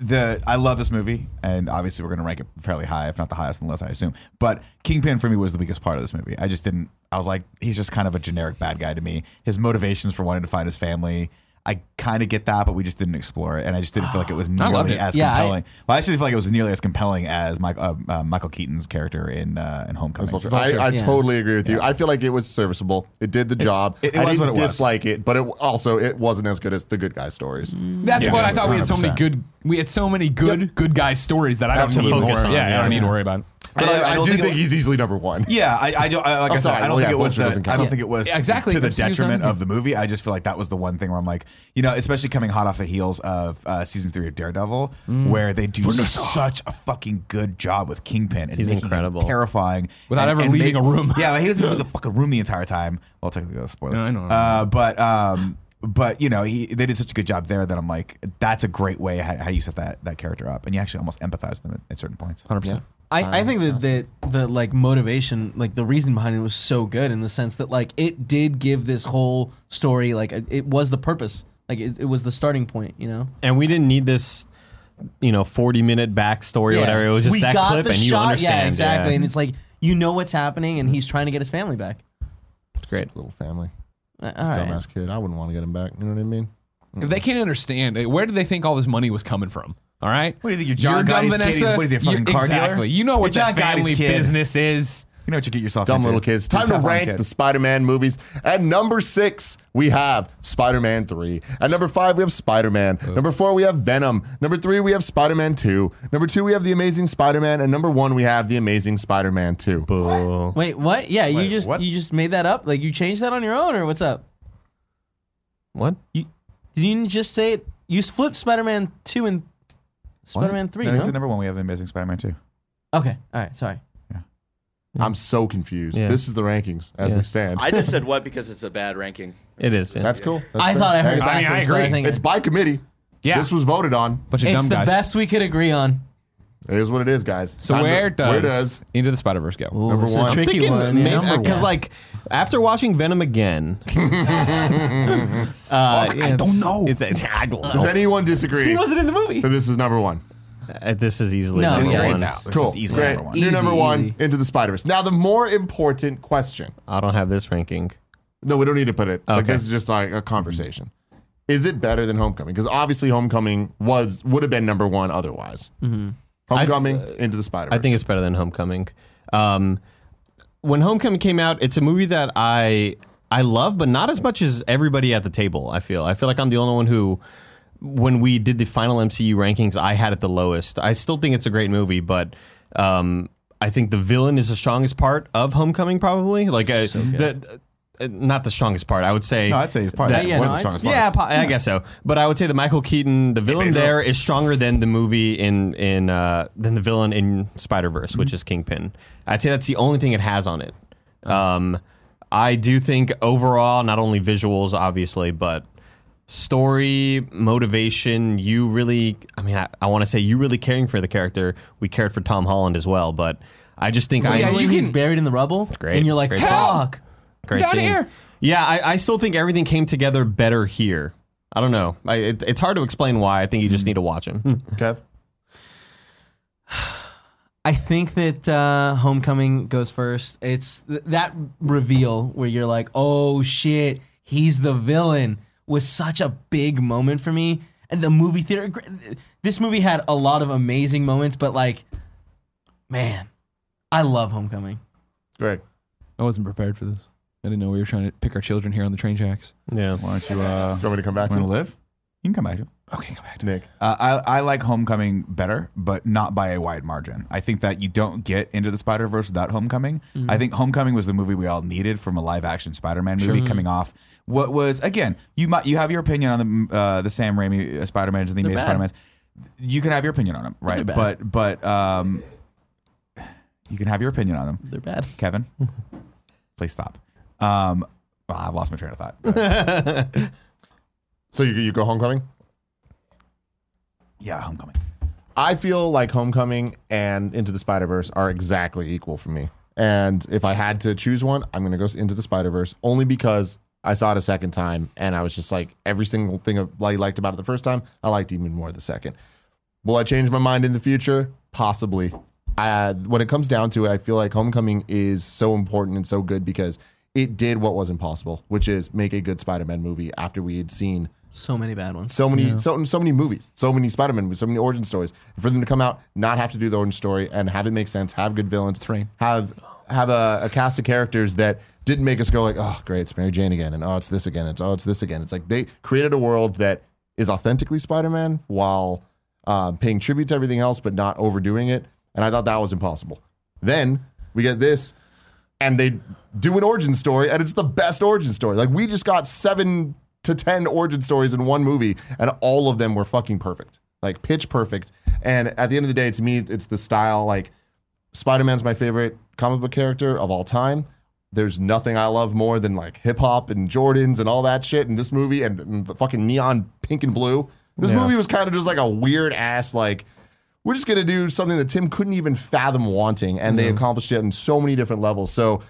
the I love this movie and obviously we're gonna rank it fairly high, if not the highest on the list, I assume. But Kingpin for me was the weakest part of this movie. I just didn't. I was like, he's just kind of a generic bad guy to me. His motivations for wanting to find his family. I kind of get that, but we just didn't explore it, and I just didn't feel like it was nearly it. as Yeah, I- compelling. well, I actually feel like it was nearly as compelling as Mike, uh, uh, Michael Keaton's character in uh, in Homecoming. I, I yeah. totally agree with you. I feel like it was serviceable. It did the job. it- it I was didn't what it was. dislike it, but it also it wasn't as good as the good guy stories. That's Yeah, what I thought. We had so many 100%. good, we had so many good, good guy stories that I don't need Absolutely. more. Focus on, yeah, I yeah. don't need to worry about. But I- I I, I don't think think was- he's easily number one. Yeah, I, I don't. I, like Oh, I said, sorry. I don't Well, think yeah, it was. The, I don't think it was Yeah, exactly. to the That's what he was detriment of the movie. I just feel like that was the one thing where I'm like, you know, especially coming hot off the heels of uh, season three of Daredevil, Mm. where they do such a fucking good job with Kingpin. And He's incredible. terrifying, Without and- ever and leaving a room. Yeah, he doesn't leave the fucking room the entire time. Well, technically, that's spoilers. No, I know. Uh, but um, but you know, he, they did such a good job there that I'm like, that's a great way how, how you set that that character up, and you actually almost empathize with them at, at certain points. Hundred percent. I, I think that the, the like motivation, like the reason behind it was so good in the sense that like it did give this whole story like it, it was the purpose, like it, it was the starting point, you know. And we didn't need this, you know, 40 minute backstory or whatever. It was just we that got clip the and you understand. Yeah, exactly. Yeah. And it's like you know what's happening, and he's trying to get his family back. great. Little family, Uh, All right. dumbass kid. I wouldn't want to get him back. You know what I mean? If they can't understand, eh, where do they think all this money was coming from? All right. What do you think, you're John dumb, Gotti's kid? He's- what is he, a fucking You're- car dealer? Exactly. You know what You're that John Gotti's family kid. business is. You know what you get yourself Dumb into. little kids. Time to tough on rank kids. the Spider-Man movies. At number six, we have Spider-Man 3. At number five, we have Spider-Man. Number four, we have Venom. Number three, we have Spider-Man 2. Number two, we have The Amazing Spider-Man. And number one, we have The Amazing Spider-Man 2. Boo. Wait, what? Yeah, you Wait, just what? you just made that up? Like you changed that on your own, or what's up? What? You did you just say it? You flipped Spider-Man two and Spider-Man three. No, No, he said number one. We have the Amazing Spider-Man two. Okay, all right, sorry. I'm so confused. Yeah. This is the rankings as Yeah. they stand. I just said what because it's a bad ranking. It is. yeah. That's cool. That's I fair. thought I heard Hey, I mean, I backwards, but agree. think It's by committee. Yeah. This was voted on. Bunch of it's dumb the guys. best we could agree on. It is what it is, guys. So Time to- where does, where does Into the Spider Verse go? Ooh, Number it's a one. I'm tricky one. yeah. because like after watching Venom again, uh, I don't know. It's, it's, I don't Does know. anyone disagree See, wasn't in the movie? So this is number one? Uh, this is easily No, number yeah, one. it's- This cool. is easily Great. number one. New number one, easy. Into the Spider-Verse. Now, the more important question. I don't have this ranking. No, we don't need to put it. Like, Okay. this is just like a conversation. Is it better than Homecoming? Because obviously, Homecoming was would have been number one otherwise. Homecoming, Into the Spider-Verse. I think it's better than Homecoming. Um, when Homecoming came out, it's a movie that I I love, but not as much as everybody at the table. I feel I feel like I'm the only one who, when we did the final MCU rankings, I had it the lowest. I still think it's a great movie, but um, I think the villain is the strongest part of Homecoming, probably. Like uh, the, uh, not the strongest part. I would say. No, I'd say it's probably that- yeah, one no, of the I'd- strongest yeah, parts. po- I guess so. But I would say the Michael Keaton, the villain there, is stronger than the movie in in uh, than the villain in Spider Verse, which is Kingpin. I'd say that's the only thing it has on it. Um, I do think overall, not only visuals, obviously, but story, motivation. You really, I mean, I, I want to say you really caring for the character. We cared for Tom Holland as well, but I just think I yeah, you he's can- buried in the rubble, great. and you're like, Great fuck. Great Down scene. here. Yeah, I, I still think everything came together better here. I don't know. I, it, it's hard to explain why. I think you just need to watch him. Kev. I think that uh, Homecoming goes first. It's th- that reveal where you're like, oh shit, he's the villain was such a big moment for me. And the movie theater, this movie had a lot of amazing moments, but like, man, I love Homecoming. Greg. I wasn't prepared for this. I didn't know we were trying to pick our children here on the train tracks. Yeah. Why don't you uh, Do you want me to come back to want to you? live? You can come back to it. Okay, come back to Nick. Uh, I, I like Homecoming better, but not by a wide margin. I think that you don't get into the Spider Verse without Homecoming. I think Homecoming was the movie we all needed from a live action Spider Man movie coming off. What was again? You might you have your opinion on the uh, the Sam Raimi Spider Mans and the They're Amazing bad. Spider Mans. You can have your opinion on them, right? bad. But but um, you can have your opinion on them, They're bad. Kevin. please stop. Um, well, I've lost my train of thought. So you, you go Homecoming? yeah, Homecoming. I feel like Homecoming and Into the Spider Verse are exactly equal for me. And if I had to choose one, I'm going to go into the Spider Verse only because I saw it a second time and I was just like every single thing of- I liked about it the first time, I liked even more the second. Will I change my mind in the future? Possibly. Uh, when it comes down to it, I feel like Homecoming is so important and so good because it did what was impossible, which is make a good Spider-Man movie after we had seen So many bad ones. so many so, so many movies so many spider-man movies so many origin stories. For them to come out not have to do the origin story and have it make sense have good villains have have a, a cast of characters that didn't make us go like oh great it's mary jane again and oh it's this again it's oh it's this again. It's like they created a world that is authentically spider-man while uh, paying tribute to everything else but not overdoing it and i thought that was impossible. Then we get this and they do an origin story and it's the best origin story. Like we just got seven to 10 origin stories in one movie and all of them were fucking perfect. Like pitch perfect. And at the end of the day to me it's the style like spider-man's my favorite comic book character of all time. There's nothing i love more than like hip-hop and jordans and all that shit in this movie and, and the fucking neon pink and blue. This movie was kind of just like a weird ass like we're just gonna do something that Tim couldn't even fathom wanting, and they accomplished it on so many different levels. So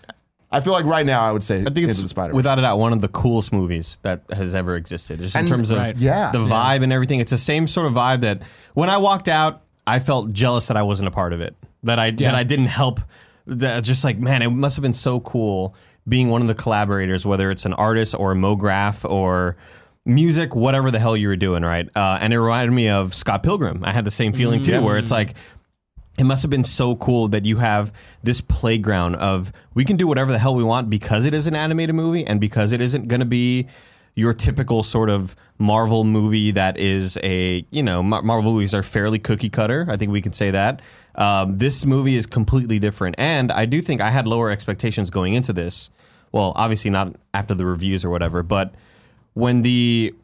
I feel like right now I would say I think Into it's without a doubt one of the coolest movies that has ever existed. Just in terms of Right. Yeah. the vibe and everything. It's the same sort of vibe that when I walked out, I felt jealous that I wasn't a part of it. That I that I didn't help. That just like man, it must have been so cool being one of the collaborators, whether it's an artist or a MoGraph or music, whatever the hell you were doing, right? Uh, and it reminded me of Scott Pilgrim. I had the same feeling too, where it's like it must have been so cool that you have this playground of we can do whatever the hell we want because it is an animated movie and because it isn't going to be your typical sort of Marvel movie that is a you know Mar- Marvel movies are fairly cookie cutter. I think we can say that. Um, this movie is completely different, and I do think I had lower expectations going into this. Well, obviously not after the reviews or whatever, but when the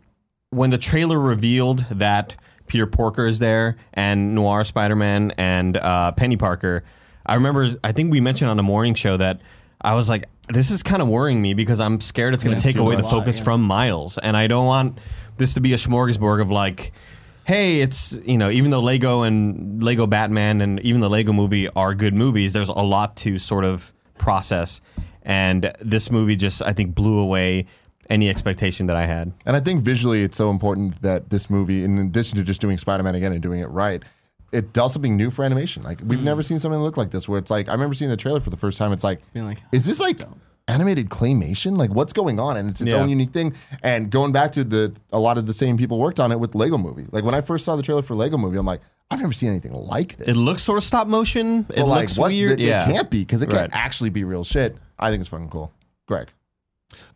when the trailer revealed that Peter Porker is there and Noir Spider Man and uh, Peni Parker, I remember I think we mentioned on the morning show that I was like, this is kind of worrying me because I'm scared it's going to take away the much. focus Yeah. from Miles, and I don't want this to be a smorgasbord of like. hey, it's you know, even though Lego and Lego Batman and even the Lego movie are good movies, there's a lot to sort of process. And this movie just I think blew away any expectation that I had. And I think visually, it's so important that this movie, in addition to just doing Spider Man again and doing it right, it does something new for animation. Like we've never seen something look like this, where it's like I remember seeing the trailer for the first time. It's like, Being like, is this like animated claymation? Like what's going on? And it's its Yeah. own unique thing. And going back to the a lot of the same people worked on it with Lego Movie. Like when I first saw the trailer for Lego Movie, I'm like, I've never seen anything like this. It looks sort of stop motion. It But, like, looks what? weird. It, yeah. it can't be because it can't Right. actually be real shit. I think it's fucking cool. Greg.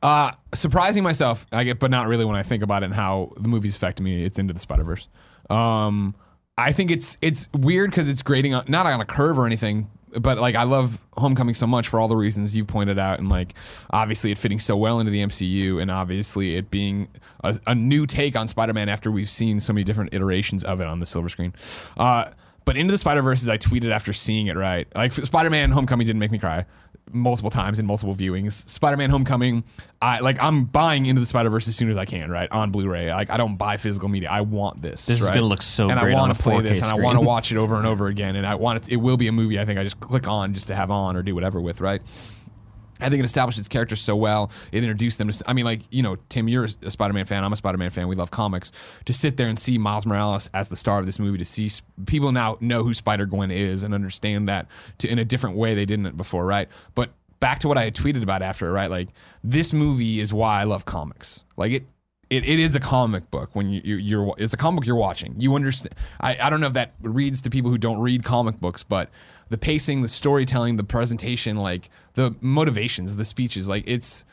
Uh, surprising myself, I get, but not really when I think about it and how the movies affect me. It's into the Spider Verse. Um, I think it's it's weird because it's grading on, not on a curve or anything, but like I love Homecoming so much for all the reasons you pointed out, and like obviously it fitting so well into the MCU, and obviously it being a, a new take on Spider Man after we've seen so many different iterations of it on the silver screen. Uh, but into the Spider Verse, I tweeted after seeing it. Right, like Spider Man Homecoming didn't make me cry multiple times in multiple viewings. Spider-Man: Homecoming, I like. I'm buying into the Spider-Verse as soon as I can. Right on Blu-ray. Like I don't buy physical media. I want this. This is gonna look so and great And I wanna a play 4K this, and I want to watch it over and over again. And I want it. It will be a movie. I think I just click on just to have on or do whatever with. Right. I think it established its characters so well. It introduced them to. I mean, like you know, Tim, you're a Spider-Man fan. I'm a Spider-Man fan. We love comics. To sit there and see Miles Morales as the star of this movie, to see people now know who Spider Gwen is and understand that to, in a different way they didn't before, right? But back to what I had tweeted about after, right? Like this movie is why I love comics. Like it. It, it is a comic book when you, you you're it's a comic book you're watching. You understand. I, I don't know if that reads to people who don't read comic books, but the pacing, the storytelling, the presentation, like the motivations, the speeches, like it's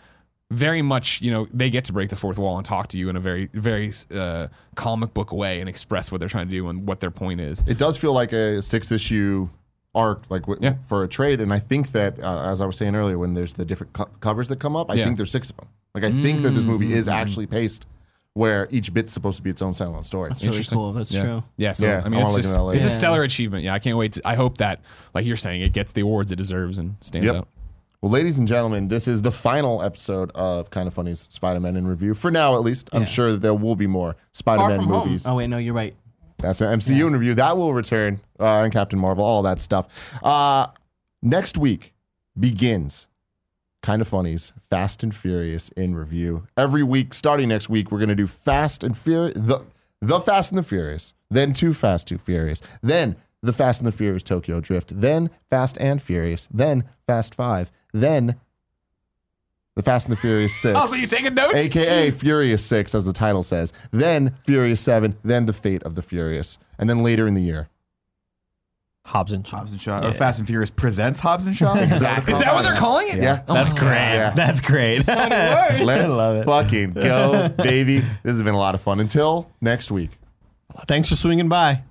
very much you know they get to break the fourth wall and talk to you in a very very uh, comic book way and express what they're trying to do and what their point is. it does feel like a six issue arc like w- Yeah. for a trade and i think that uh, as i was saying earlier when there's the different co- covers that come up i Yeah. think there's six of them like i think that this movie Mm-hmm. is actually paced where each bit's supposed to be its own standalone story That's really Interesting. cool. That's yeah. true. Yeah, so Yeah, I mean, I it's just into that it's a stellar achievement. Yeah, I can't wait. To, I hope that, like you're saying, it gets the awards it deserves and stands Yep. out. well ladies and gentlemen this is the final episode of kind of funny's spider-man in review for now at least i'm sure that there will be more spider-man from home. movies Oh wait, no, you're right. That's an MCU in review. That will return. Uh, and Captain Marvel, all that stuff. Uh, next week begins kind of funnies, Fast and Furious in review. Every week, starting next week, we're going to do Fast and Furious, the, the Fast and the Furious, then Too Fast, Too Furious, then the Fast and the Furious Tokyo Drift, then Fast and Furious, then Fast Five, then the Fast and the Furious oh, Six. Oh, so you taking notes? AKA Furious 6, as the title says. Then Furious 7, then The Fate of the Furious. And then later in the year. Hobbs and Shaw. Hobbs and Shaw. Or Fast and Furious presents Hobbs and Shaw. Exactly. Is that what they're calling it? Yeah. Oh That's great. Yeah. That's great. Let's love it. fucking go, baby. This has been a lot of fun. Until next week. Thanks for swinging by.